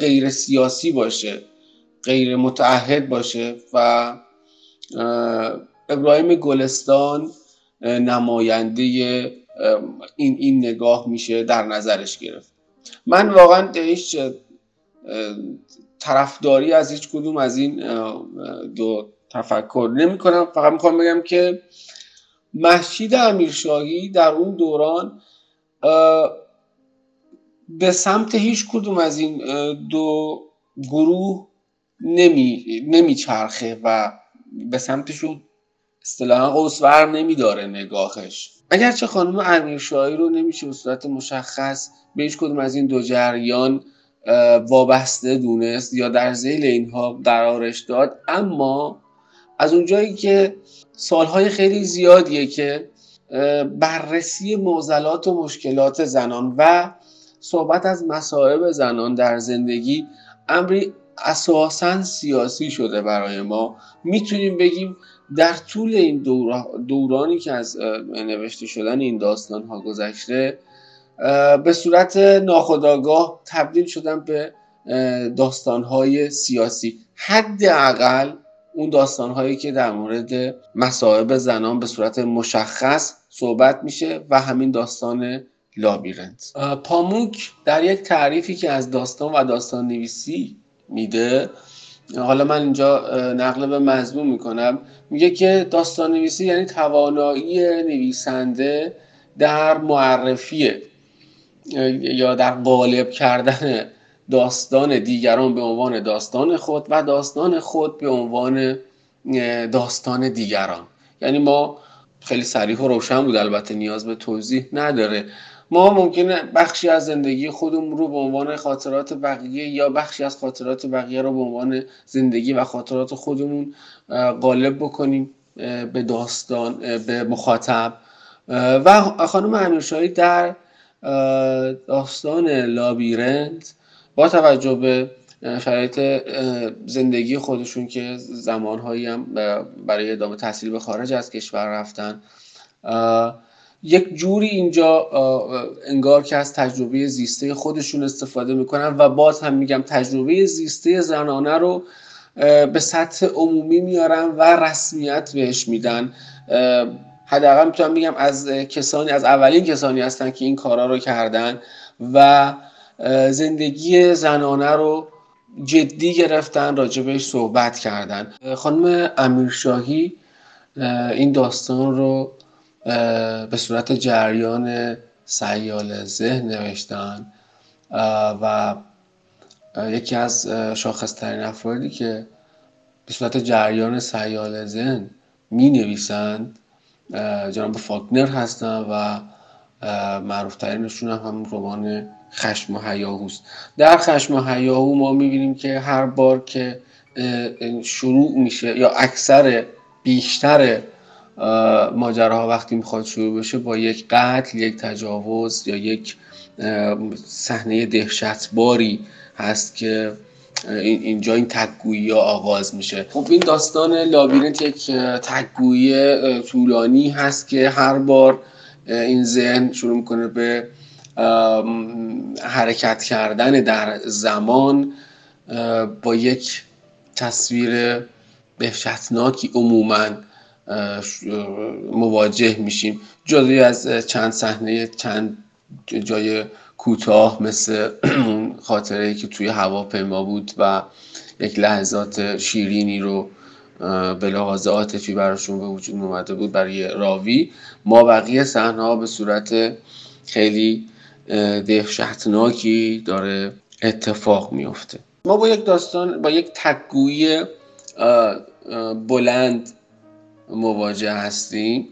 غیر سیاسی باشه غیر متعهد باشه و ابراهیم گلستان نماینده این این نگاه میشه در نظرش گرفت. من واقعا هیچ طرفداری از هیچ کدوم از این دو تفکر نمی کنم فقط می‌خوام بگم که محشید امیرشاهی در اون دوران به سمت هیچ کدوم از این دو گروه نمی, نمی چرخه و به سمتشون اصطلاحا قوسور نمیداره نگاهش. اگرچه خانم امیرشاهی رو نمیشه به صورت مشخص به هیچ کدوم از این دو جریان وابسته دونست یا در زیل اینها قرارش داد اما از اونجایی که سالهای خیلی زیادیه که بررسی معضلات و مشکلات زنان و صحبت از مصائب زنان در زندگی امری اساسا سیاسی شده برای ما. می‌تونیم بگیم در طول این دورانی که از نوشته شدن این داستان ها گذشته به صورت ناخودآگاه تبدیل شدن به داستان های سیاسی. حداقل اون داستان هایی که در مورد مصائب زنان به صورت مشخص صحبت میشه و همین داستان لابیرنت پاموک در یک تعریفی که از داستان و داستان نویسی میده حالا من اینجا نقل به مضمون می‌کنم. میگه که داستان نویسی یعنی توانایی نویسنده در معرفی یا در غالب کردن داستان دیگران به عنوان داستان خود و داستان خود به عنوان داستان دیگران. یعنی ما خیلی صریح و روشن بود البته نیاز به توضیح نداره. ما ممکنه بخشی از زندگی خودمون رو به عنوان خاطرات بقیه یا بخشی از خاطرات بقیه رو به عنوان زندگی و خاطرات خودمون غالب بکنیم به داستان به مخاطب. و خانم امیرشاهی در داستان لابیرنت با توجه به شرایط زندگی خودشون که زمانهایی هم برای ادامه تحصیل به خارج از کشور رفتن. یک جوری اینجا انگار که از تجربه زیسته خودشون استفاده می‌کنن و باز هم میگم تجربه زیسته زنانه رو به سطح عمومی میارن و رسمیت بهش میدن. حداقل می‌تونم بگم از کسانی از اولین کسانی هستن که این کارا رو کردن و زندگی زنانه رو جدی گرفتن راجبش صحبت کردن. خانم امیرشاهی این داستان رو به صورت جریان سیال ذهن نوشتن. و یکی از شاخصترین افرادی که به صورت جریان سیال ذهن می نویسند جناب فاکنر هستن و معروفترینشون هم, رمان خشم و هیاهوست در خشم و هیاهو ما می‌بینیم که هر بار که شروع میشه یا اکثر بیشتر ماجراها وقتی می‌خواد شروع بشه با یک قتل یک تجاوز یا یک صحنه دهشتباری هست که اینجا این تکگویی ها آغاز میشه. خب این داستان لابیرنت یک تکگویی طولانی هست که هر بار این ذهن شروع می‌کنه به حرکت کردن در زمان با یک تصویر بهشتناکی عموما. مواجه میشیم. جدای از چند صحنه چند جای کوتاه مثل خاطره که توی هواپیما بود و یک لحظات شیرینی رو به لحاظ عاطفی براشون به وجود اومده بود برای راوی. ما بقیه صحنه ها به صورت خیلی دهشتناکی داره اتفاق میفته ما با یک داستان با یک تکگویی بلند مواجه هستیم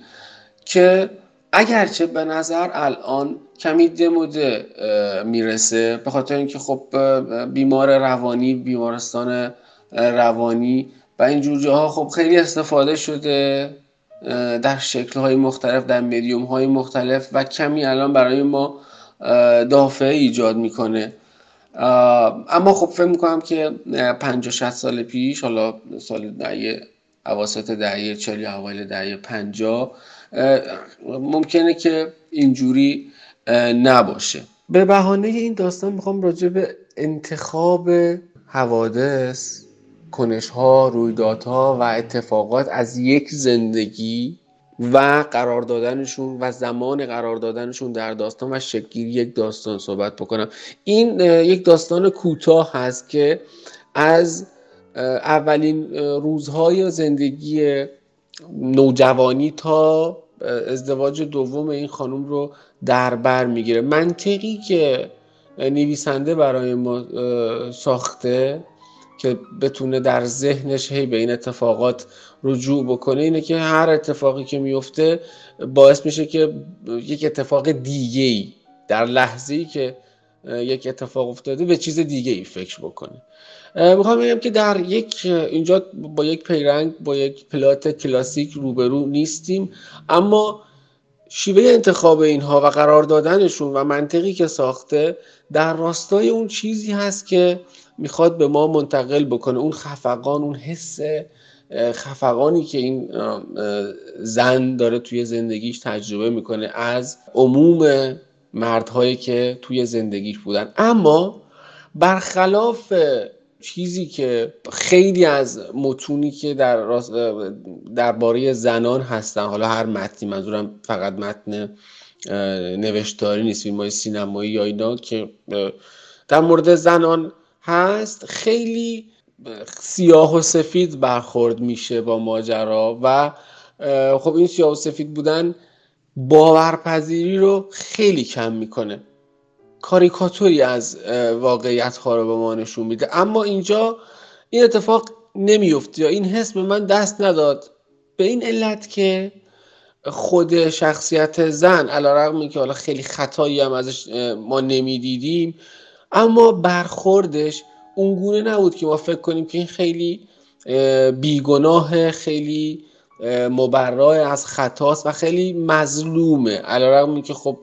که اگرچه به نظر الان کمی دموده می‌رسه به خاطر اینکه خب بیمار روانی بیمارستان روانی و این جور جاها خب خیلی استفاده شده در شکل های مختلف در مدیوم های مختلف و کمی الان برای ما دافعه ایجاد می‌کنه. اما خب فکر می‌کنم که 50 60 سال پیش حالا سال اواسط دهه 40 اوایل دهه 50 ممکنه که اینجوری نباشه. به بهانه این داستان می‌خوام راجع به انتخاب حوادث کنش ها رویدادها و اتفاقات از یک زندگی و قرار دادنشون و زمان قرار دادنشون در داستان و شکلگیری یک داستان صحبت بکنم. این یک داستان کوتاه هست که از اولین روزهای زندگی نوجوانی تا ازدواج دوم این خانم رو در بر می‌گیره. منطقی که نویسنده برای ما ساخته که بتونه در ذهنش هی به این اتفاقات رجوع بکنه اینه که هر اتفاقی که میفته باعث میشه که یک اتفاق دیگه ای در لحظه ای که یک اتفاق افتاده به چیز دیگه ای فکر بکنه. می‌خوام بگم که در یک اینجا با یک پیرنگ با یک پلات کلاسیک روبرو نیستیم. اما شیوه انتخاب اینها و قرار دادنشون و منطقی که ساخته در راستای اون چیزی هست که می‌خواد به ما منتقل بکنه. اون خفقان اون حس خفقانی که این زن داره توی زندگیش تجربه می‌کنه از عموم مردهایی که توی زندگیش بودن. اما برخلاف چیزی که خیلی از متونی که در درباره زنان هستن حالا هر متنی منظورم فقط متن نوشتاری نیست فیلم های سینمایی یا اینا که در مورد زنان هست خیلی سیاه و سفید برخورد میشه با ماجرا و خب این سیاه و سفید بودن باورپذیری رو خیلی کم می‌کنه. کاریکاتوری از واقعیت ها رو به ما نشون میده. اما اینجا این اتفاق نمیفته یا این حس به من دست نداد. به این علت که خود شخصیت زن علا رقمی که حالا خیلی خطایی هم ازش ما نمی‌دیدیم اما برخوردش اونگونه نبود که ما فکر کنیم که این خیلی بیگناه خیلی مبرای از خطاست و خیلی مظلومه. علیرغم که خب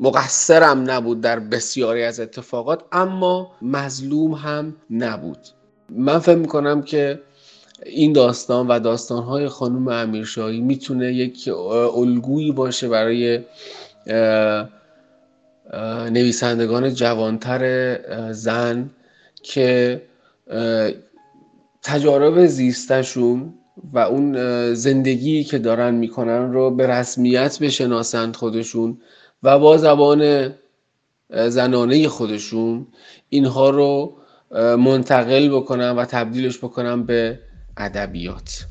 مقصرم نبود در بسیاری از اتفاقات اما مظلوم هم نبود. من فکر می‌کنم که این داستان و داستانهای خانم امیرشاهی می‌تونه یک الگویی باشه برای نویسندگان جوانتر زن که تجارب زیستشون و اون زندگی که دارن می‌کنن رو به رسمیت بشناسند خودشون. و با زبان زنانه خودشون اینها رو منتقل بکنن و تبدیلش بکنن به ادبیات.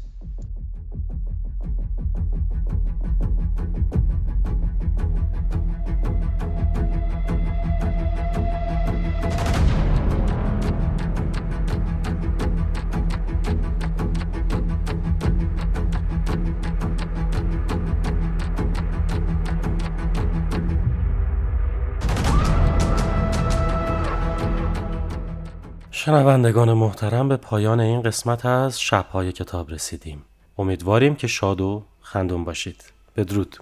شنوندگان محترم به پایان این قسمت از شبهای کتاب رسیدیم. امیدواریم که شاد و خندون باشید. بدرود.